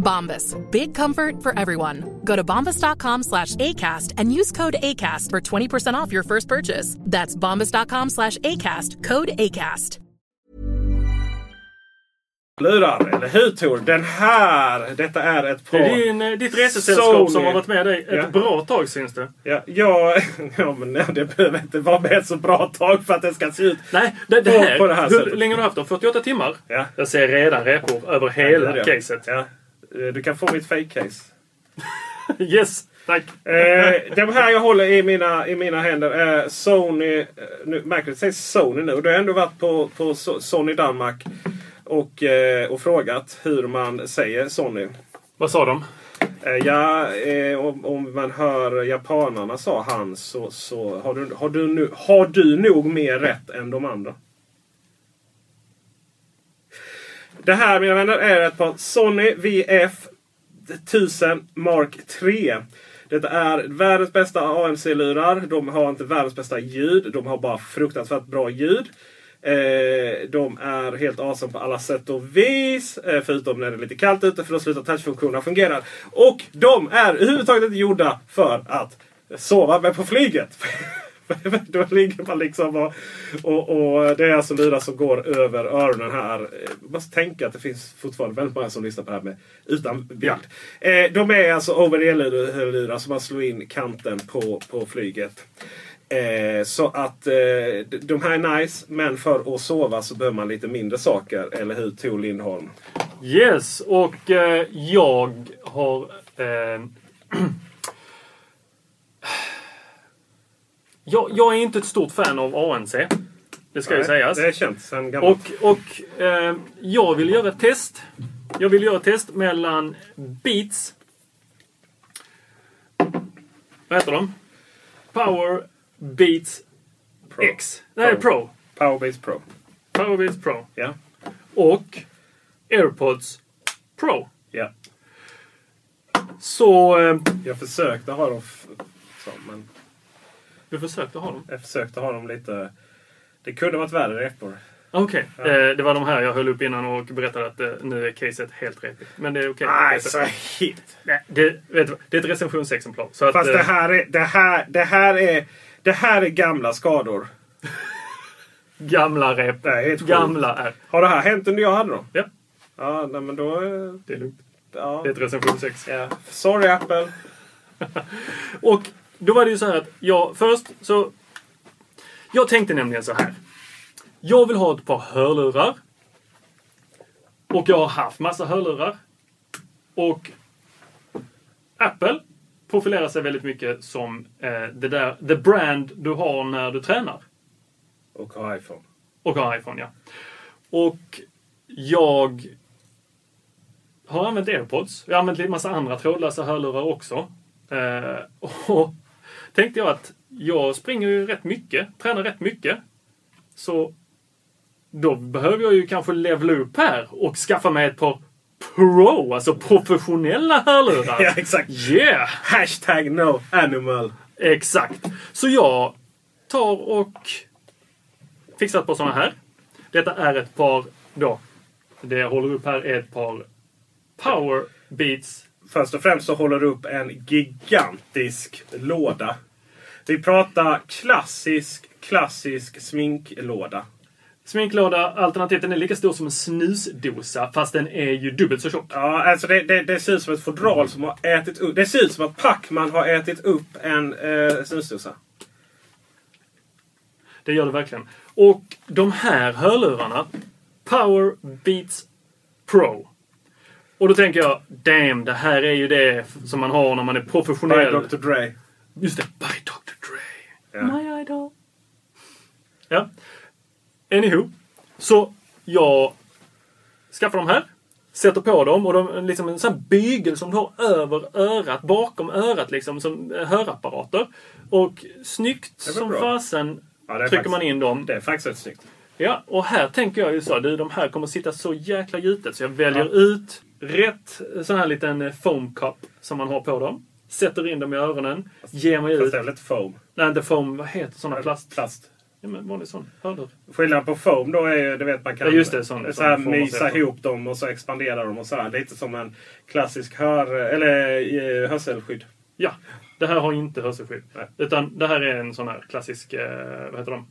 Bombas. Big comfort for everyone. Go to bombas.com slash ACAST and use code ACAST for 20% off your first purchase. That's bombas.com slash ACAST. Code ACAST. Lurar, eller hur Tor? Den här, detta är ett Det par... är din, eh, ditt resesällskap som har varit med dig ett Ja. bra tag syns det. Ja, ja, ja, men nej, det behöver inte vara med ett så bra tag för att det ska se ut Nej, det, det på, här, på det här hur sättet. länge har du haft dem? 48 timmar? Ja. Jag ser redan repor över hela det är det. caset. Ja. Eh, Du kan få mitt fake-case. Yes, tack. Eh, de här jag håller i mina, i mina händer är Sony. eh, Nu, att säga Sony nu. Du har ändå varit på, på So- Sony Danmark och, eh, och frågat hur man säger Sony. Vad sa de? Eh, ja, eh, om, om man hör japanerna sa han så, så har, du, har, du nu, har du nog mer rätt än de andra. Det här mina vänner är ett par Sony VF 1000 Mark 3. Detta är världens bästa ANC-lurar. De har inte världens bästa ljud. De har bara fruktansvärt bra ljud. Eh, de är helt awesome på alla sätt och vis. Eh, förutom när det är lite kallt ute för då slutar touchfunktionerna fungera. Och de är överhuvudtaget inte gjorda för att sova med på flyget. Då ligger man liksom och, och, och det är alltså lurar som går över öronen här. Eh, Man måste tänka att det finns fortfarande väldigt många som lyssnar på det här med utan bild. Eh, de är alltså over-ear-lurar som man slår in kanten på, på flyget. Eh, så att eh, de här är nice, men för att sova så behöver man lite mindre saker. Eller hur Tor Lindholm? Yes, och eh, jag har... Eh, jag, jag är inte ett stort fan av ANC. Det ska ju Nej, sägas. Det är känt sedan gammalt. Och, och eh, jag vill göra ett test. Jag vill göra ett test mellan Beats... Vad heter de? Power Beats Pro. X. Nej, Pro. Powerbase Pro. Power Beats Pro. Ja. Och AirPods Pro. ja. Så... Eh, Jag försökte ha dem... Så, men du försökte ha dem. jag försökte ha dem lite... Det kunde varit värre repor. Okej, eh, det var de här jag höll upp innan och berättade att eh, nu är caset helt repigt. Men det är okej. Nej, så. Nej, det, vet du, vad? det är ett recensionsexemplar. Så att, Fast eh, det här är, det här, det här är, det här är gamla skador. Gamla rep. Helt sjukt. Gamla är. Har det här hänt under jag hade dem? Ja, Ja, nej, men då... eh, det är lugnt. Ja. Det är ett recensionsex. Ja. Sorry Apple. Och då var det ju så här att jag först så... Jag tänkte nämligen så här. Jag vill ha ett par hörlurar. Och jag har haft massa hörlurar. Och Apple profilerar sig väldigt mycket som eh, det där, the brand du har när du tränar. Och har iPhone. Och har iPhone, ja. Och jag har använt AirPods. Jag har använt lite massa andra trådlösa hörlurar också. Eh, och tänkte jag att jag springer ju rätt mycket, tränar rätt mycket. Så då behöver jag ju kanske levla upp här och skaffa mig ett par Pro, alltså professionella hörlurar. Ja, exakt. Yeah! Hashtag no animal. Exakt. Så jag tar och fixar ett par sådana här. Detta är ett par då. Det jag håller upp här är ett par Power Beats. Först och främst så håller du upp en gigantisk låda. Vi pratar klassisk, klassisk sminklåda. Sminklåda, alternativt den är lika stor som en snusdosa fast den är ju dubbelt så tjock. Ja, alltså det, det, det ser ut som ett fodral som har ätit upp... Det ser ut som att Pacman har ätit upp en eh, snusdosa. Det gör det verkligen. Och de här hörlurarna, Power Beats Pro. Och då tänker jag, damn, det här är ju det som man har när man är By professionell. Dr Dre. Just det, by Dr Dre. Ja. My idol. Ja. Anywho. Så jag skaffar de här. Sätter på dem och de är liksom en sån här bygel som du har över örat, bakom örat liksom, som eh, hörapparater. Och snyggt som bra. fasen Ja, trycker faktiskt- man in dem. Det är faktiskt rätt snyggt. Ja, och här tänker jag ju så. Du, de här kommer sitta så jäkla gjutet så jag väljer ut rätt sån här liten eh, foam cup som man har på dem. Sätter in dem i öronen. Ger mig Fast ut. det är väl inte foam? Nej, inte foam. Vad heter såna plast? Plast. Ja, men vanlig sån. Hörlur. Skillnaden på foam då är ju, det vet man kan Ja, just det, sån- så här mysa ihop dem och så expandera dem och så här. Lite som en klassisk hör, eller, eh, hörselskydd. Ja, det här har inte hörselskydd. Nej. Utan det här är en sån här klassisk, eh, vad heter de?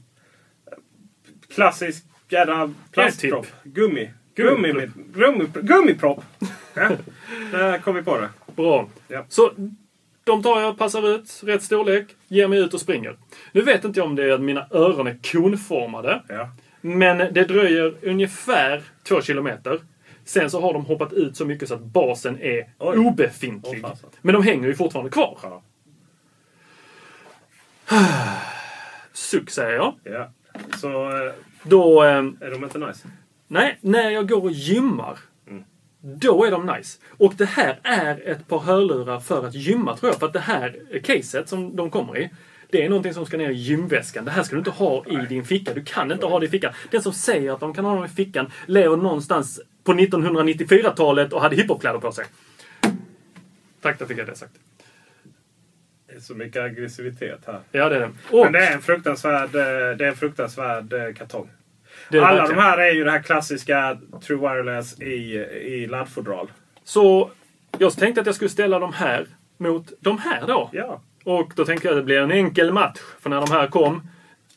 Klassisk jävla plastpropp. Gummi. Gummi, gummi, gummi, gummipropp. ja, där kom vi på det. Bra. Ja. Så de tar jag, passar ut, rätt storlek, ger mig ut och springer. Nu vet inte jag om det är att mina öron är konformade. Ja. Men det dröjer ungefär två kilometer. Sen så har de hoppat ut så mycket så att basen är Oj. obefintlig. Fasen. Men de hänger ju fortfarande kvar. Ja. Suck säger jag. ja. Så eh, Då... Eh, är de inte nice. Nej, när jag går och gymmar. Då är de nice. Och det här är ett par hörlurar för att gymma tror jag. För att det här caset som de kommer i. Det är någonting som ska ner i gymväskan. Det här ska du inte ha i din ficka. Du kan inte ha det i fickan. Den som säger att de kan ha dem i fickan lever någonstans på 1994-talet och hade hiphopkläder på sig. Tack, då fick jag det sagt. Det är så mycket aggressivitet här. Ja, det är det. Och, Men det är en fruktansvärd, eh, det är en fruktansvärd eh, kartong. Det Alla de här är ju det här klassiska True Wireless i, i laddfodral. Så jag tänkte att jag skulle ställa de här mot de här då. Ja. Och då tänkte jag att det blir en enkel match. För när de här kom...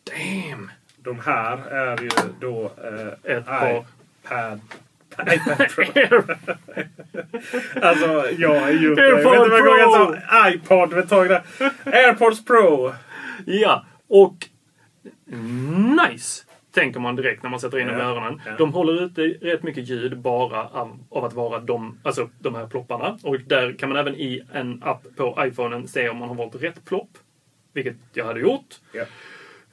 Damn! De här är ju då eh, Ett par. iPad, iPad Pro. alltså jag ju... Jag vet AirPod inte vad Pro! jag sa. iPod med tag där. AirPods Pro. Ja, och nice! Tänker man direkt när man sätter in dem i öronen. De håller ute rätt mycket ljud bara av, av att vara de, alltså, de här plopparna. Och där kan man även i en app på iPhonen se om man har valt rätt plopp. Vilket jag hade gjort.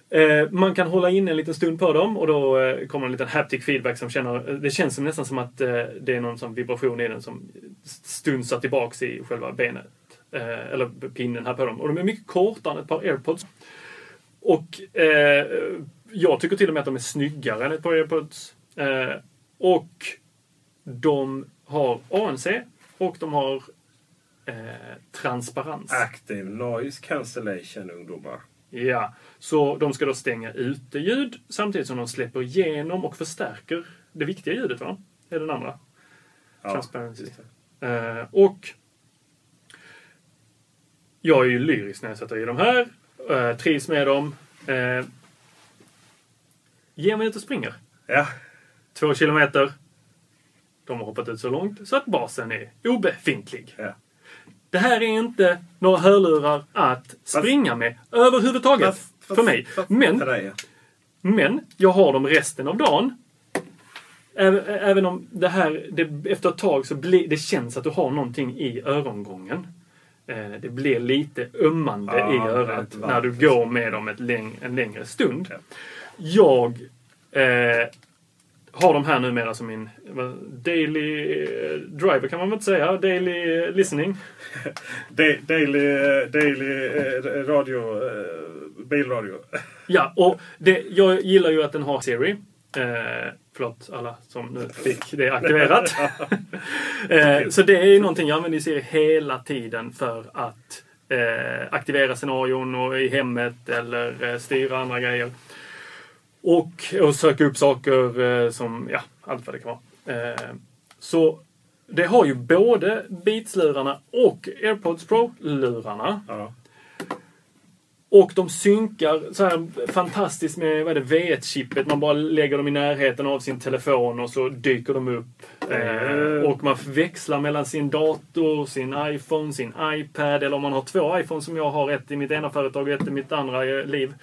Eh, man kan hålla in en liten stund på dem och då eh, kommer en liten haptic feedback som känner... Det känns som, nästan som att eh, det är någon sån vibration i den som stunsar tillbaks i själva benet. Eh, eller pinnen här på dem. Och de är mycket kortare än ett par airpods. Och eh, jag tycker till och med att de är snyggare än ett par airpods. Eh, och de har ANC och de har eh, transparens. Active Noise Cancellation ungdomar. Ja, så de ska då stänga ute ljud samtidigt som de släpper igenom och förstärker det viktiga ljudet, va? Det är den andra. Ja, Transparency. Eh, och jag är ju lyrisk när jag sätter i de här. Uh, trivs med dem. Uh, ge mig ut och springer. Ja. Två kilometer. De har hoppat ut så långt så att basen är obefintlig. Ja. Det här är inte några hörlurar att springa med överhuvudtaget. Fast- fast- för mig. fast- Men ja. men jag har dem resten av dagen. Även, om det här, det, efter ett tag så blir det känns att du har någonting i örongången. Eh, det blir lite ömmande Ja, i örat när du går med dem ett läng, en längre stund. Jag eh, har de här numera som min daily eh, driver kan man väl inte säga. Daily eh, listening. Da- Daily, daily eh, radio, eh, bilradio. Ja, och det, jag gillar ju att den har Siri. Eh, förlåt alla som nu fick det aktiverat. eh, så det är ju någonting jag använder i Siri hela tiden för att eh, aktivera scenarion och i hemmet eller eh, styra andra grejer. Och, och söka upp saker eh, som, ja, allt vad det kan vara. Eh, så det har ju både Beats-lurarna och AirPods Pro-lurarna. Ja. Och de synkar så här fantastiskt med vad är det, V1-chippet. Man bara lägger dem i närheten av sin telefon och så dyker de upp. Eh, och man växlar mellan sin dator, sin iPhone, sin iPad. Eller om man har två iPhones som jag har. Ett i mitt ena företag och ett i mitt andra liv.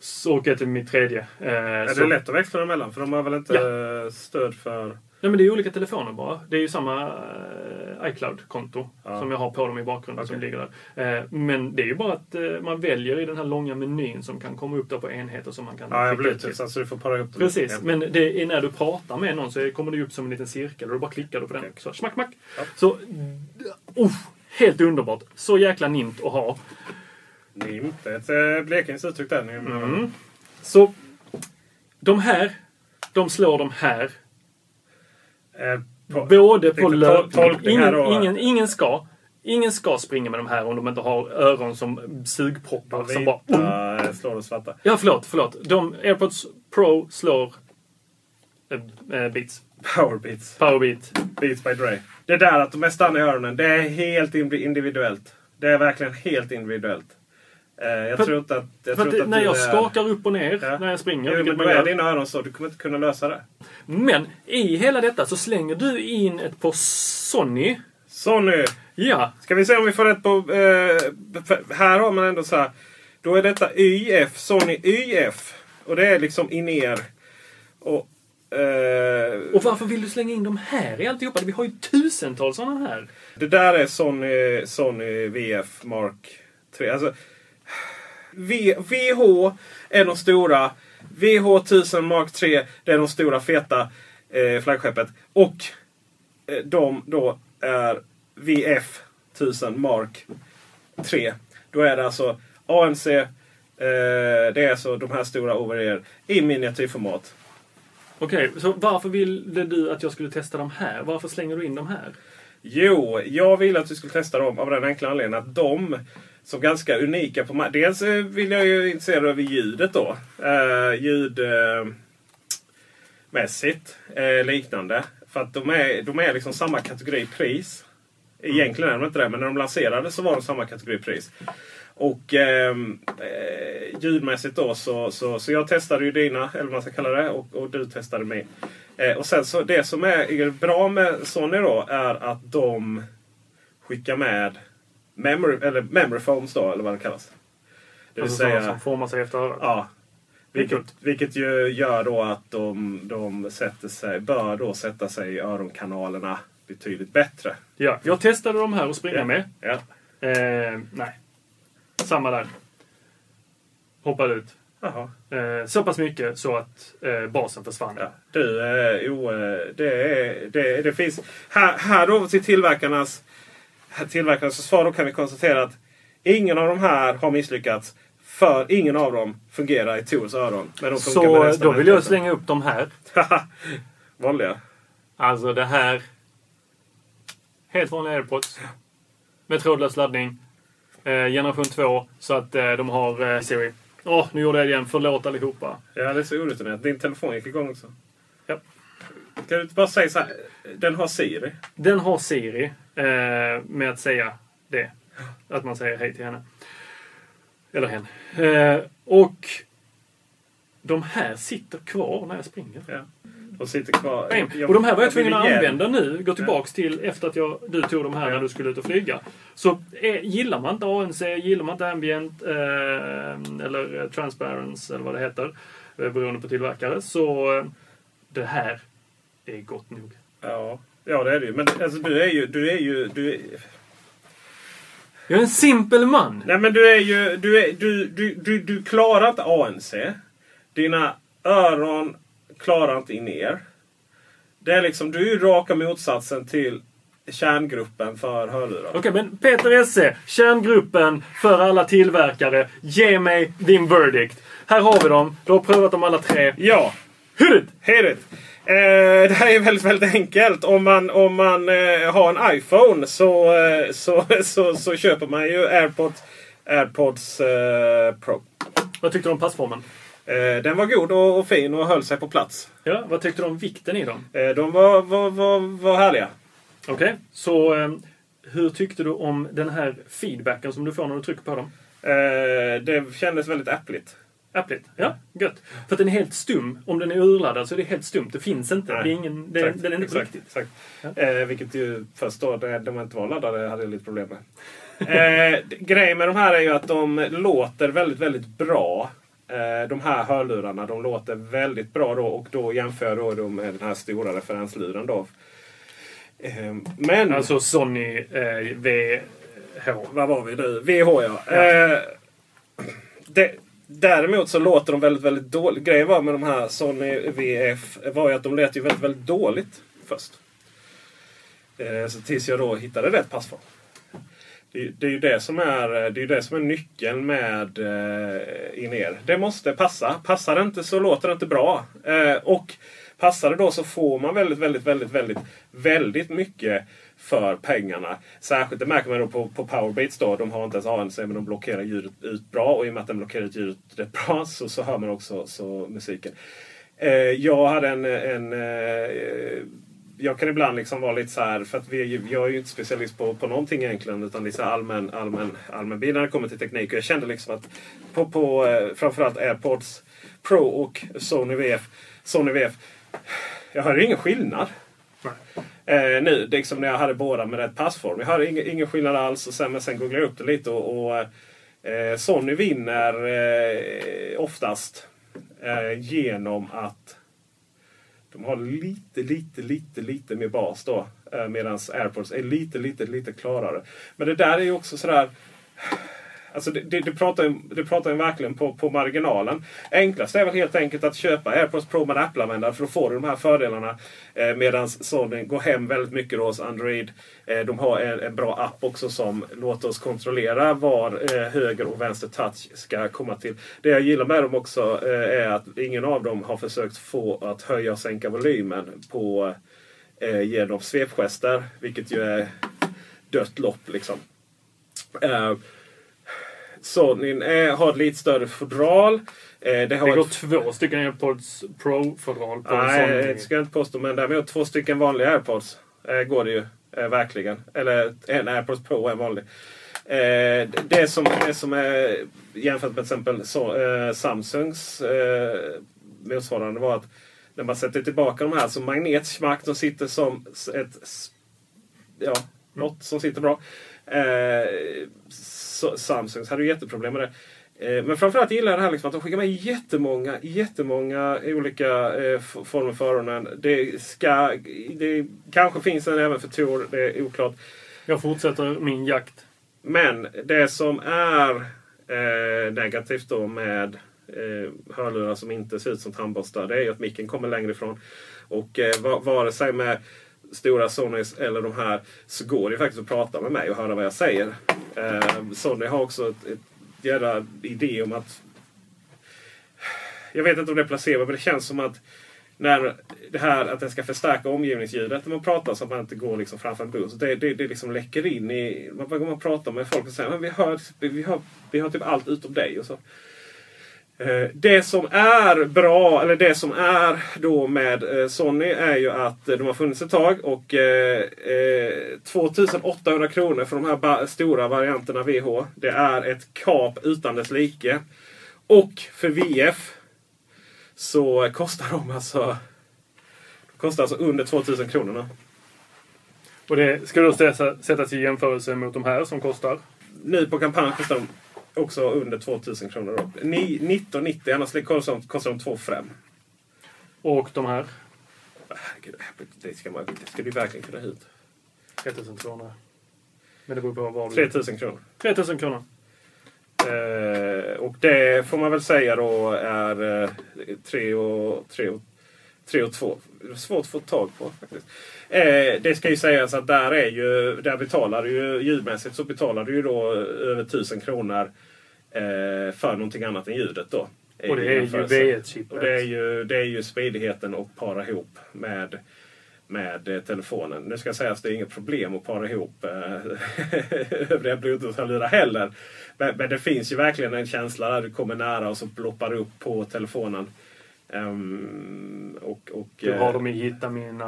Så, och ett i mitt tredje. Eh, Är så- det lätt att växla emellan? För de har väl inte eh, stöd för... Nej men det är olika telefoner bara. Det är ju samma eh, iCloud-konto Ja. som jag har på dem i bakgrunden som Okej. ligger där. Eh, men det är ju bara att eh, man väljer i den här långa menyn som kan komma upp där på enheter som man kan Ja, bluetooth. till. Alltså du får para upp dem. Precis, Ja. men det är när du pratar med någon så kommer det upp som en liten cirkel och då bara klickar du på den. Okej. Så smack, smack. Ja. Så, uh, helt underbart. Så jäkla nimt att ha. Är ett eh, Blekinges uttryck där. Mm. Så, de här, de slår de här. Eh, på, Både på löpning. Ingen, ingen, ingen ska. Ingen ska springa med de här om de inte har öron som sugproppar. Som bara, Vita eh, slår och svarta. ja, förlåt, förlåt. De AirPods Pro slår eh, Beats. Powerbeats. Powerbeat. Beats by Dre. Det där att de är stanna i öronen, det är helt indi- individuellt. Det är verkligen helt individuellt. Eh, jag För- tror inte att... Jag tror att att när jag är... skakar upp och ner Ja. när jag springer. Jo, men man då är dina öron så. Du kommer inte kunna lösa det. Men i hela detta så slänger du in ett på Sony. Sony! Ja, Ska vi se om vi får rätt på... Eh, här har man ändå så här. Då är detta YF, Sony YF. Och det är liksom in er. Och... Eh, och varför vill du slänga in de här i alltihopa? Vi har ju tusentals sådana här. Det där är Sony, Sony VF Mark 3. Alltså, v, VH är de stora. VH1000 Mark 3 det är de stora feta eh, flaggskeppet. Och eh, de då är VF 1000 Mark 3. Då är det alltså ANC. Eh, det är alltså de här stora over i miniatyrformat. Okej, så varför ville du att jag skulle testa de här? Varför slänger du in de här? Jo, jag ville att vi skulle testa dem av den enkla anledningen att de som ganska unika på. Dels vill jag ju intressera över ljudet då. Eh, ljudmässigt eh, eh, liknande. För att de är, de är liksom samma kategori pris. Egentligen är de inte det, men när de lanserades så var de samma kategori pris. Och ehm, eh, ljudmässigt då så, så, så jag testade ju dina, eller vad man ska kalla det, och, och du testade min. Eh, och sen så det som är, är bra med Sony då är att de skickar med memory, eller memory foams då, eller vad det kallas. Det vill alltså säga, som formar sig efter örat. ja. Vilket, vilket ju gör då att de, de sätter sig, bör då sätta sig i öronkanalerna betydligt bättre. Ja, jag testade de här att springa Ja. med. Ja. Eh, nej. Samma där. Hoppade ut. Eh, så pass mycket så att eh, basen försvann. Ja. Du, eh, jo, eh, det, är, det, det finns... Här, här då till tillverkarnas, här tillverkarnas försvar kan vi konstatera att ingen av de här har misslyckats. För ingen av dem fungerar i Tors öron. Men de Så då vill jag slänga upp de här. Vanliga. Alltså det här. Helt vanliga airpods. Med trådlös laddning. eh, generation 2. Så att eh, de har eh, Siri. Åh, nu gjorde jag det igen. Förlåt allihopa. Ja, det är så orutinerat. Din telefon gick igång också. Ja. Kan du inte bara säga så här? Den har Siri. Den har Siri eh, med att säga det. Att man säger hej till henne. Eller hen. Eh, och de här sitter kvar när jag springer. Ja. De sitter kvar. Jag- och de här var jag jag tvungen att använda nu. Gå tillbaks till efter att jag, du tog de här när du skulle ut och flyga. Så eh, gillar man inte ANC, gillar man inte ambient eh, eller transparence eller vad det heter. Eh, beroende på tillverkare. Så eh, det här är gott nog. Ja, ja det är det ju. Men alltså, du är ju... Du är ju du är... Jag är en simpel man. Nej men du är ju... Du, är, du, du, du, du klarar inte ANC. Dina öron klarar inte in er. Det är liksom, du är ju raka motsatsen till kärngruppen för hörlurar. Okej, men Peter Esse, kärngruppen för alla tillverkare. Ge mig din verdict. Här har vi dem. Du har prövat dem alla tre. Ja. Hur Hit it. Eh, det här är väldigt, väldigt enkelt. Om man, om man eh, har en iPhone så, eh, så, så, så köper man ju AirPods, AirPods eh, Pro. Vad tyckte du om passformen? Eh, den var god och, och fin och höll sig på plats. Ja, vad tyckte du om vikten i dem? De var, var, var, var härliga. Okej, så eh, hur tyckte du om den här feedbacken som du får när du trycker på dem? Det kändes väldigt äppligt. Äppligt? Ja, gött. För att den är helt stum. Om den är urladdad så är det helt stumt. Det finns inte. Nej, det är ingen, det, exakt, den är inte på exakt, riktigt. Exakt. Eh, vilket ju först då, när de inte var laddade, hade jag lite problem med. eh, grejen med de här är ju att de låter väldigt, väldigt bra. Eh, de här hörlurarna, de låter väldigt bra då och då jämför jag då dem med den här stora referensluren då. Eh, men... Alltså Sony eh, VH. Vad var vi nu? VH ja. Eh, det, däremot så låter de väldigt, väldigt dåligt. Grejen var med de här Sony VF var ju att de lät ju väldigt, väldigt dåligt först. Eh, så tills jag då hittade rätt passform. Det, är- det är ju det som är, eh, det är, det som är nyckeln med eh, in-ear. Det måste passa. Passar det inte så låter det inte bra. Eh, och passar det då så får man väldigt, väldigt, väldigt, väldigt, väldigt mycket för pengarna. Särskilt det märker man då på, på Powerbeats då. De har inte ens ANC men de blockerar ljudet ut bra. Och i och med att den blockerar ut ljudet rätt bra så, så hör man också så musiken. Eh, jag hade en, en eh, jag kan ibland liksom vara lite så här, för att vi, är ju- jag är ju inte specialist på, på någonting egentligen. Utan det är så här allmän, allmän, allmän bil när det kommer till teknik. Och jag kände liksom att på, på eh, framförallt AirPods Pro och Sony VF. Sony VF. Jag hör ingen skillnad. Eh, nu, liksom när jag hade båda med rätt passform. Jag hörde ingen, ingen skillnad alls. Och sen, men sen googlade jag upp det lite och, och eh, Sony vinner eh, oftast eh, genom att de har lite, lite, lite, lite mer bas då. Eh, Medan AirPods är lite, lite, lite klarare. Men det där är ju också sådär... Alltså det, det, det, pratar ju, det pratar ju verkligen på, på marginalen. Enklast är väl helt enkelt att köpa AirPods Pro med Apple-användare för då får du de här fördelarna. Eh, Medan Sony går hem väldigt mycket hos Android. Eh, de har en, en bra app också som låter oss kontrollera var eh, höger och vänster touch ska komma till. Det jag gillar med dem också eh, är att ingen av dem har försökt få att höja och sänka volymen på eh, genom svepgester. Vilket ju är dött lopp liksom. Eh, Sonyn eh, har ett lite större fodral. Eh, det, har Det går ett- två stycken AirPods Pro-fodral på en Nej, det ska jag inte påstå. Men däremot två stycken vanliga AirPods eh, går det ju. Eh, verkligen. Eller en AirPods Pro och en vanlig. Eh, det, som, det som är jämfört med till exempel så, eh, Samsungs eh, motsvarande var att när man sätter tillbaka de här så magnetsmack, de sitter som ett ja, något som sitter bra. Eh, Samsungs hade ju jätteproblem med det. Eh, Men framförallt gillar jag det här liksom att de skickar med jättemånga, jättemånga olika eh, former för öronen. Det, ska, det kanske finns en även för Tor, det är oklart. Jag fortsätter min jakt. Men det som är eh, negativt då med eh, hörlurar som inte ser ut som tandborstar det är ju att micken kommer längre ifrån. Och eh, va- vare sig med stora Sonys eller de här så går det ju faktiskt att prata med mig och höra vad jag säger. Eh, Sony har också ett, ett jävla idé om att... Jag vet inte om det är placebo men det känns som att när det här att den ska förstärka omgivningsljudet när man pratar så att man inte går liksom framför en buss. Det, det, det liksom läcker in i... Man, man, man pratar med folk och säger att vi hör, vi, hör, vi hör typ allt utom dig. Och så. Eh, Det som är bra, eller det som är då med eh, Sony är ju att eh, de har funnits ett tag och eh, eh, 2800 kronor för de här stora varianterna VH. Det är ett kap utan dess like. Och för VF så kostar de alltså, kostar alltså under 2000 kronor. Och det ska då sätta- sättas i jämförelse mot de här som kostar? Nu på kampanj kostar de också under 2000 kronor. Då. Ni- 1990, annars kostar de, kostar de 2 5. Och de här? Herregud, det ska, man, det ska du verkligen kunna ut. 3200. Men det beror på vad du... 3000 kronor. 3000 kronor. Eh, och det får man väl säga då är eh, 3 och 3 och, 3 och 2. Det är svårt att få tag på faktiskt. Eh, det ska ju sägas att där är ju, där betalar du ju ljudmässigt så betalar du ju då över 1000 kronor eh, för någonting annat än ljudet då. Och det är ju jämförelse. V1-chippet. Och det är ju, det är ju smidigheten att para ihop med med eh, telefonen. Nu ska jag säga att det är inget problem att para ihop eh, övriga bluetooth-hörlurar heller. Men, men det finns ju verkligen en känsla där du kommer nära och så ploppar det upp på telefonen. Ehm, och, och, Du eh, har dem i Hitta mina...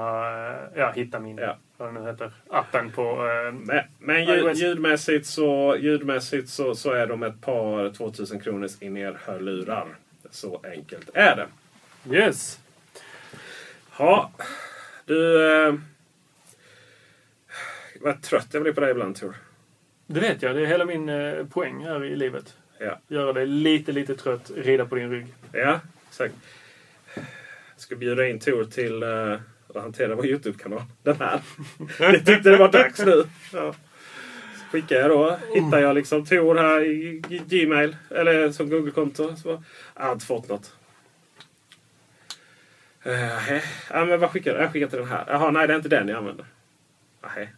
Ja, Hitta min. Ja. Vad nu heter. Appen på... Eh, Men, men ljud, ljudmässigt, så, ljudmässigt så, så är de ett par 2000 kronors in-ear-hörlurar. Så enkelt är det. Yes. Ja, du... Eh, vad trött jag blir på dig ibland, Tor. Det vet jag. Det är hela min eh, poäng här i livet. Ja. Göra dig lite, lite trött. Rida på din rygg. Ja, exakt. Jag ska bjuda in Tor till uh, att hantera vår Youtube-kanal. Den här. Jag tyckte det var dags nu. Ja. Så skickar jag då. Hittar jag liksom Tor här i Gmail. Eller som Google-konto. Så har inte fått något. Uh, ja, men vad skickar du? Jag skickar till den här. Jaha, nej det är inte den jag använder. Nej.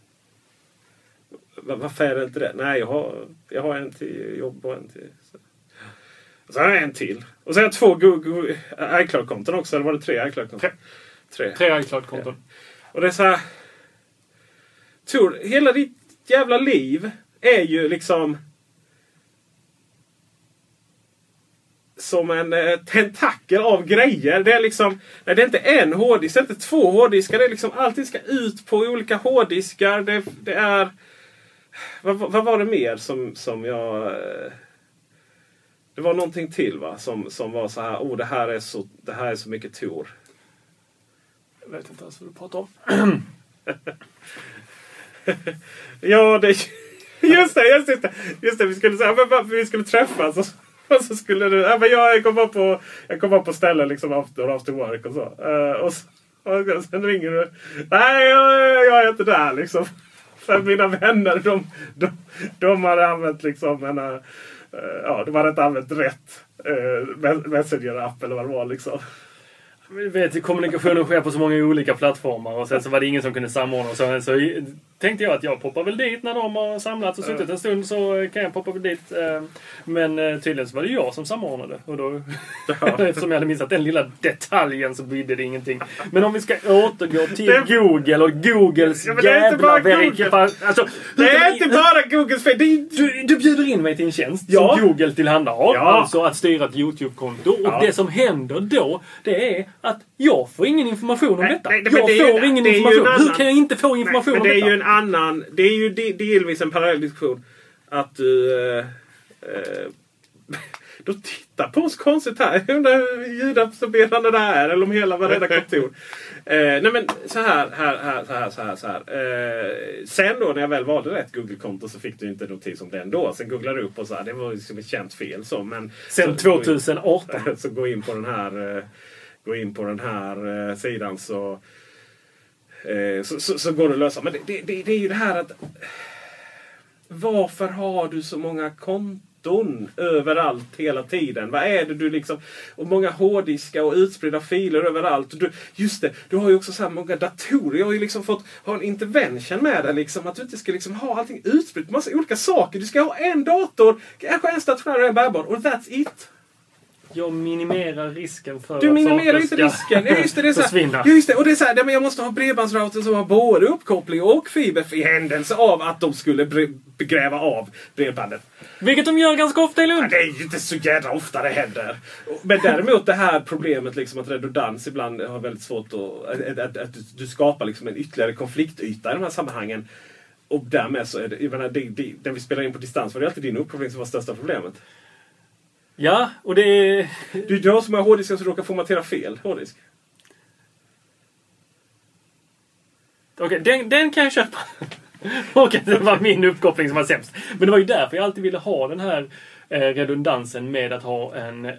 Va- Varför är det inte det? Nej, jag har, jag har en till jobb och en till... Så. Och så har jag en till. Och jag två iCloud-konton också. Eller var det tre iCloud-konton? Tre. Tre. Tre iCloud-konton. Och det är så här... Tor, hela ditt jävla liv är ju liksom... Som en eh, tentakel av grejer. Det är liksom... Nej, det är inte en hårddisk, det är inte två hårddiskar. Det är liksom allting ska ut på olika hårddiskar. Det, det är... Vad, vad var det mer som, som jag... eh, Det var någonting till va? Som, som var så här, oh det här är så, det här är så mycket Tor. Jag vet inte ens vad du pratar om. Ja, det... Just det, just det. Just det vi skulle säga men varför vi skulle träffas. Och så, och så skulle du... Ja, men jag kom bara på, jag kom bara på ställen liksom after, after work och så. Och, så och sen ringer du. Nej, jag, jag är inte där liksom. För mina vänner de, de, de hade använt liksom en... Eh, ja, de hade inte använt rätt uh, Messenger-app eller vad det var liksom. Du vet, kommunikationen sker på så många olika plattformar och sen så var det ingen som kunde samordna. Och så, så tänkte jag att jag poppar väl dit när de har samlats och suttit en stund så kan jag poppa väl dit. eh, Men eh, tydligen så var det jag som samordnade. Och då, eftersom jag hade missat den lilla detaljen så bidde det ingenting. Men om vi ska återgå till Det- Google och Googles Ja, jävla. Alltså, Det är inte bara Googles fel. Är, du, du bjuder in mig till en tjänst Ja. som Google tillhandahåller. Ja. Alltså att styra ett YouTube-konto. Och Ja. det som händer då, det är att jag får ingen information om Nej, detta. nej, jag det är ju- får ingen det är ju information. en Hur annan- kan jag inte få information men om det är detta? ju en annan... Det är ju de- delvis en parallell diskussion. Att du... Eh, eh, då tittar på oss konstigt här. Jag undrar hur ljudabsorberande det är. Eller om hela varenda kontor. Eh, nej men så här, här, här, så här, så här. Så här. Eh, sen då när jag väl valde rätt Google-konto så fick du inte notis om det ändå. Sen googlade du upp och så här. Det var liksom ett känt fel. Så, men, Sen så, 2018. så gå in på den här, eh, gå in på den här eh, sidan så, eh, så, så, så går det att lösa. Men det, det, det, är ju det här att varför har du så många konton överallt hela tiden? Vad är det du liksom... Och många hårddiskar och utspridda filer överallt. Du, just det, du har ju också så här många datorer. Jag har ju liksom fått ha en intervention med det. Liksom, att du inte ska liksom ha allting utspritt massa olika saker. Du ska ha en dator, kanske en stationär och en bärbar. Och that's it. Jag minimerar risken för Du att minimerar saker inte risken. Ja, just det, det är så försvinna. ja, just det, och det är så här, men jag måste ha bredbandsrouter som har både uppkoppling och fiber i händelse av att de skulle bre- gräva av bredbandet. Vilket de gör ganska ofta i Ja, Lund. det är ju inte så jävla ofta det händer. Men däremot det här problemet liksom att redundans ibland har väldigt svårt att... Att, att, att du, du skapar liksom en ytterligare konfliktyta i de här sammanhangen. Och därmed så är det... Jag menar, det, det, när vi spelar in på distans var det alltid din uppkoppling som var största problemet. Ja, och det är... Du, har så många hårddiskar så du råkar formatera fel hårddisk. Okej, den, den kan jag köpa. Och att det var min uppkoppling som var sämst. Men det var ju därför jag alltid ville ha den här redundansen med att ha en eh,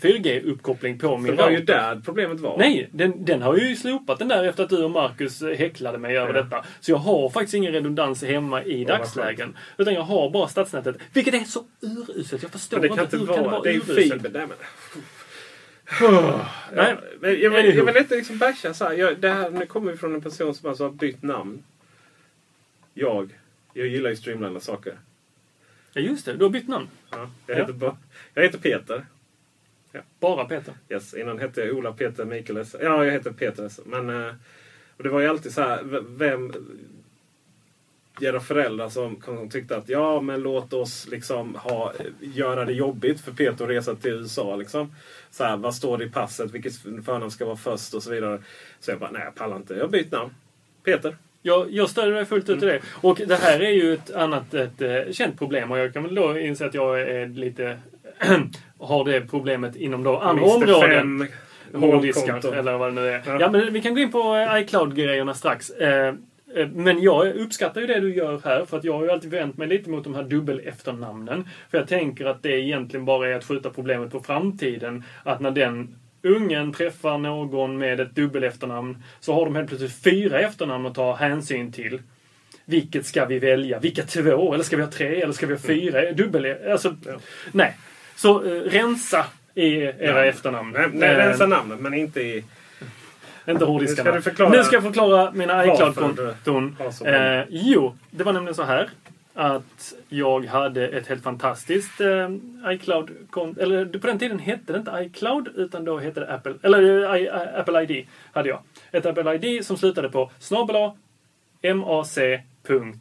4G-uppkoppling på min Det var ju router. där problemet var. Nej, den, den har ju slopat den där efter att du och Marcus häcklade mig över Ja. detta. Så jag har faktiskt ingen redundans hemma i vad dagslägen. Utan jag har bara stadsnätet. Vilket är så uruselt. Jag förstår Men det kan inte hur vara... kan det vara det är fiber. Nej, men, Nej, men jag, vill, jag vill inte liksom basha så här. Jag, det här. Nu kommer vi från en person som alltså har bytt namn. Jag. Jag gillar ju streamlina saker. Ja, just det. Du har bytt namn. Ja, jag, Ja. heter, ba- jag heter Peter. Bara Peter. Yes, innan hette jag Ola Peter Mikael S. Ja, jag heter Peter S. Men eh, och det var ju alltid så här. Vem... Era föräldrar som, som tyckte att ja, men låt oss liksom ha, göra det jobbigt för Peter att resa till USA. Liksom. Så här, vad står det i passet? Vilket förnamn ska vara först? Och så vidare. Så jag bara, nej jag pallar inte. Jag har bytt namn. Peter. Jag, jag stödjer dig fullt ut i Mm. det. Och det här är ju ett annat ett, eh, känt problem. Och jag kan väl då inse att jag är lite... har det problemet inom då andra Mr. områden. Fem Hårddiskar eller vad det nu är. Ja. Ja. men vi kan gå in på eh, iCloud-grejerna strax. Eh, Men jag uppskattar ju det du gör här för att jag har ju alltid vänt mig lite mot de här dubbel-efternamnen. För jag tänker att det egentligen bara är att skjuta problemet på framtiden. Att när den ungen träffar någon med ett dubbel-efternamn så har de helt plötsligt fyra efternamn att ta hänsyn till. Vilket ska vi välja? Vilka två? Eller ska vi ha tre? Eller ska vi ha fyra? Dubbel... Alltså, nej. Så eh, rensa i era Ja. efternamn. Nej, nej, Eh, rensa namnet men inte i... inte Nu hårddiskarna. ska du förklara nu ska jag förklara mina iCloud-konton. Eh, jo, det var nämligen så här. Att jag hade ett helt fantastiskt eh, iCloud-konto. Eller på den tiden hette det inte iCloud utan då hette det Apple. Eller eh, I, I, Apple ID hade jag. Ett Apple ID som slutade på snabel-a mac.com.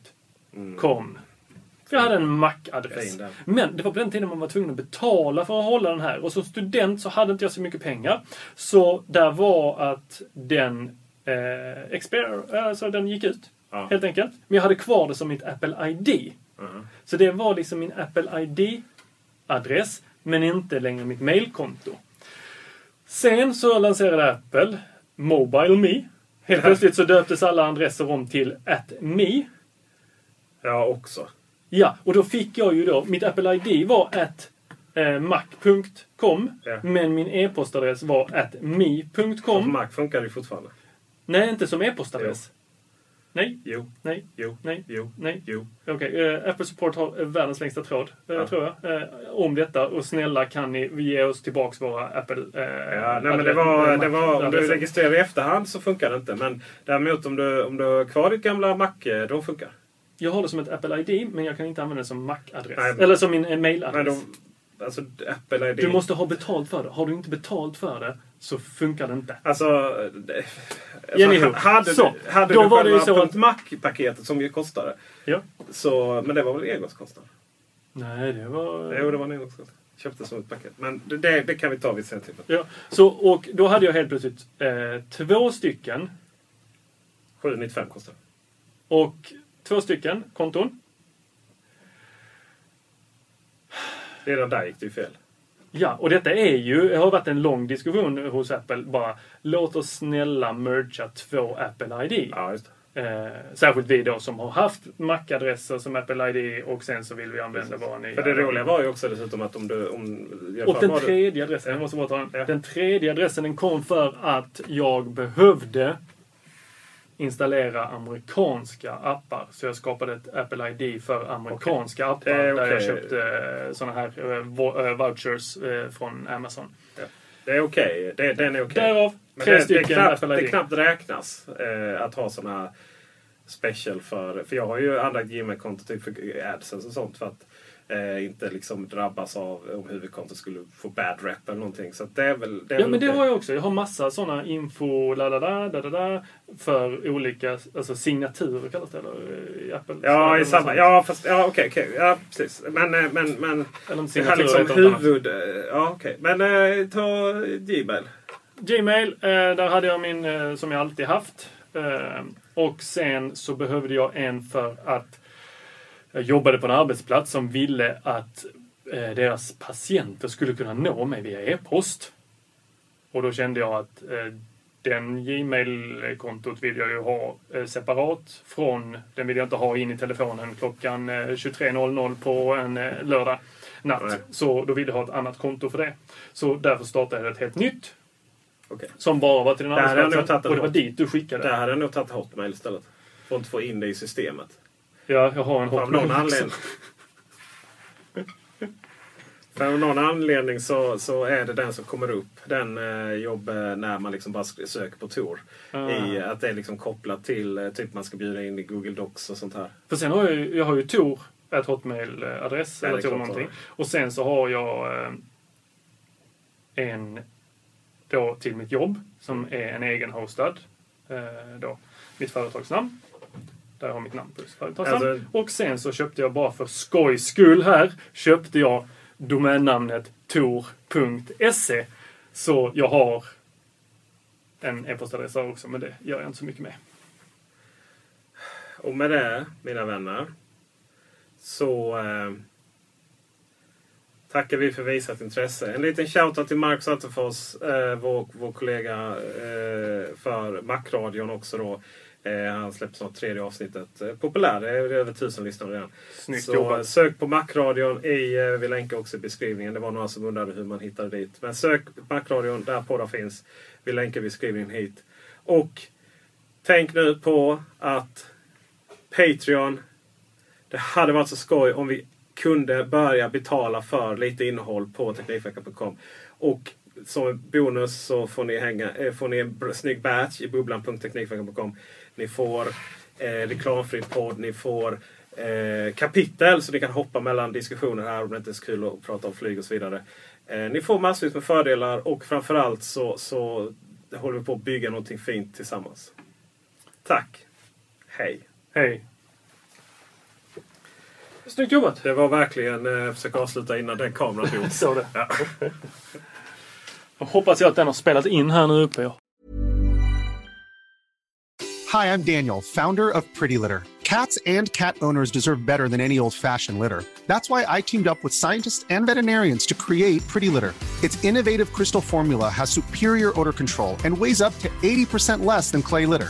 Jag hade en Mac-adress. Men det var på den tiden man var tvungen att betala för att hålla den här. Och som student så hade inte jag så mycket pengar. Så där var att den eh, expire, alltså den gick ut. Ja. Helt enkelt. Men jag hade kvar det som mitt Apple ID. Mhm. Så det var liksom min Apple ID-adress. Men inte längre mitt mailkonto. Sen så lanserade Apple Mobile Me. Helt plötsligt så döptes alla adresser om till @me. Ja, också. Ja, och då fick jag ju då, mitt Apple ID var att eh, mac.com Ja. men min e-postadress var På me.com. Mac funkar ju fortfarande. Nej, inte som e-postadress. Nej, Jo, nej, jo, nej, jo, nej. jo. Okej, eh, Apple Support har eh, världens längsta tråd, eh, Ja. tror jag, eh, om detta. Och snälla kan ni ge oss tillbaks våra Apple... Eh, Ja, nej, men det var, det var, om du registrerar i efterhand så funkar det inte. Men däremot om du, om du har kvar ditt gamla Mac, eh, då funkar. Jag har det som ett Apple ID, men jag kan inte använda det som Mac-adress. Eller som min mailadress. alltså Apple ID. Du måste ha betalt för det. Har du inte betalt för det så funkar det inte. Alltså, alltså hade så, du, hade då du var det ju så att- Mac-paketet som ju kostade. Ja. Så, men det var väl engångskostnad? Nej, det var... Jo, det var en engångskostnad. Köpte som ett paket. Men det, det, kan vi ta vid senare tillfälle. Ja, så, och då hade jag helt plötsligt eh, två stycken 795 kostar det. och två stycken konton. Redan där gick det ju fel. Ja, och detta är ju, det har varit en lång diskussion hos Apple. Bara, låt oss snälla mergea två Apple ID. Ja. Eh, särskilt vi då som har haft Mac-adresser som Apple ID och sen så vill vi använda våra nya. För det roliga var ju också dessutom att om du... Om, Och den tredje adressen, jag måste bara ta den. Den tredje adressen den kom för att jag behövde installera amerikanska appar. Så jag skapade ett Apple ID för amerikanska appar. Det är Där jag köpte sådana här eh, eh, vouchers eh, från Amazon. Det är okej. Det, den är okej. Därav Men tre det, det, stycken knappt, Apple det ID. knappt räknas eh, att ha här special för... För jag har ju anlagt Gmail-konto typ för AdSense och sånt. För att eh, inte liksom drabbas av om huvudkontot skulle få bad rep eller någonting. Så det är väl... Det är Ja men det har jag också. Jag har massa sådana info la la la da da da för olika alltså signaturer kallas det eller eh, i Apple. Ja, i samma, sånt. ja, fast, ja okej, okej. Ja, precis. Men, eh, men, men Eller det här liksom huvud... eh, Ja, okej. Men eh, ta Gmail. Gmail, eh, där hade jag min som jag alltid haft. Och sen så behövde jag en för att jag jobbade på en arbetsplats som ville att eh, deras patienter skulle kunna nå mig via e-post. Och då kände jag att eh, den Gmail-kontot vill jag ju ha eh, separat från, den vill jag inte ha in i telefonen klockan eh, 23.00 på en eh, lördag natt. Nej. Så då ville jag ha ett annat konto för det. Så därför startade jag ett helt nytt Okej. som bara var till den arbetsplatsen. Och det var dit du skickade. Där hade jag nog tagit Hotmail istället. För att inte få in det i systemet. Ja, jag har en Av någon anledning. För av någon anledning så, så är det den som kommer upp. Den eh, jobb när man liksom bara söker på Tor. Ah. I, att det är liksom kopplat till eh, typ man ska bjuda in i Google Docs och sånt här. För sen har jag ju, jag har ju Tor, ett hotmail-adress, eller Tor någonting. Och sen så har jag eh, en då till mitt jobb som är en egen hostad. Eh, då, mitt företagsnamn. Där jag har mitt namn på företagsnamn. Alltså- Och sen så köpte jag bara för skojs skull här, köpte jag domännamnet tor.se. Så jag har en e-postadress där också, men det gör jag inte så mycket med. Och med det, mina vänner, så eh, tackar vi för visat intresse. En liten shoutout till Marcus Attefors, eh, vår, vår kollega eh, för Macradion också då. Eh, han släpper snart tredje avsnittet. Eh, populär, det är över tusen lyssnare redan. Snyggt Så jobbat. eh, sök på Macradion i, vi länkar också i beskrivningen. Det var några som undrade hur man hittade dit. Men sök Macradion där poddar finns. Vi länkar i beskrivningen hit. Och tänk nu på att Patreon. Det hade varit så skoj om vi kunde börja betala för lite innehåll på Teknikveckan.com. Och som bonus så får ni, hänga, eh, får ni en snygg badge i bubblan.teknikveckan.com. Ni får eh, reklamfri podd, ni får eh, kapitel så ni kan hoppa mellan diskussioner här om det inte är så kul att prata om flyg och så vidare. Eh, ni får massvis med fördelar och framförallt så, så håller vi på att bygga någonting fint tillsammans. Tack! Hej! Hej! Snyggt jobbat! Det var verkligen eh, försöka avsluta innan den kameran dog. Så det. Jag hoppas jag att den har spelat in här nu uppe. Hi, I'm Daniel, founder of Pretty Litter. Cats and cat owners deserve better than any old fashioned litter. That's why I teamed up with scientists and veterinarians to create Pretty Litter. Its innovative crystal formula has superior odor control and weighs up to 80% less than clay litter.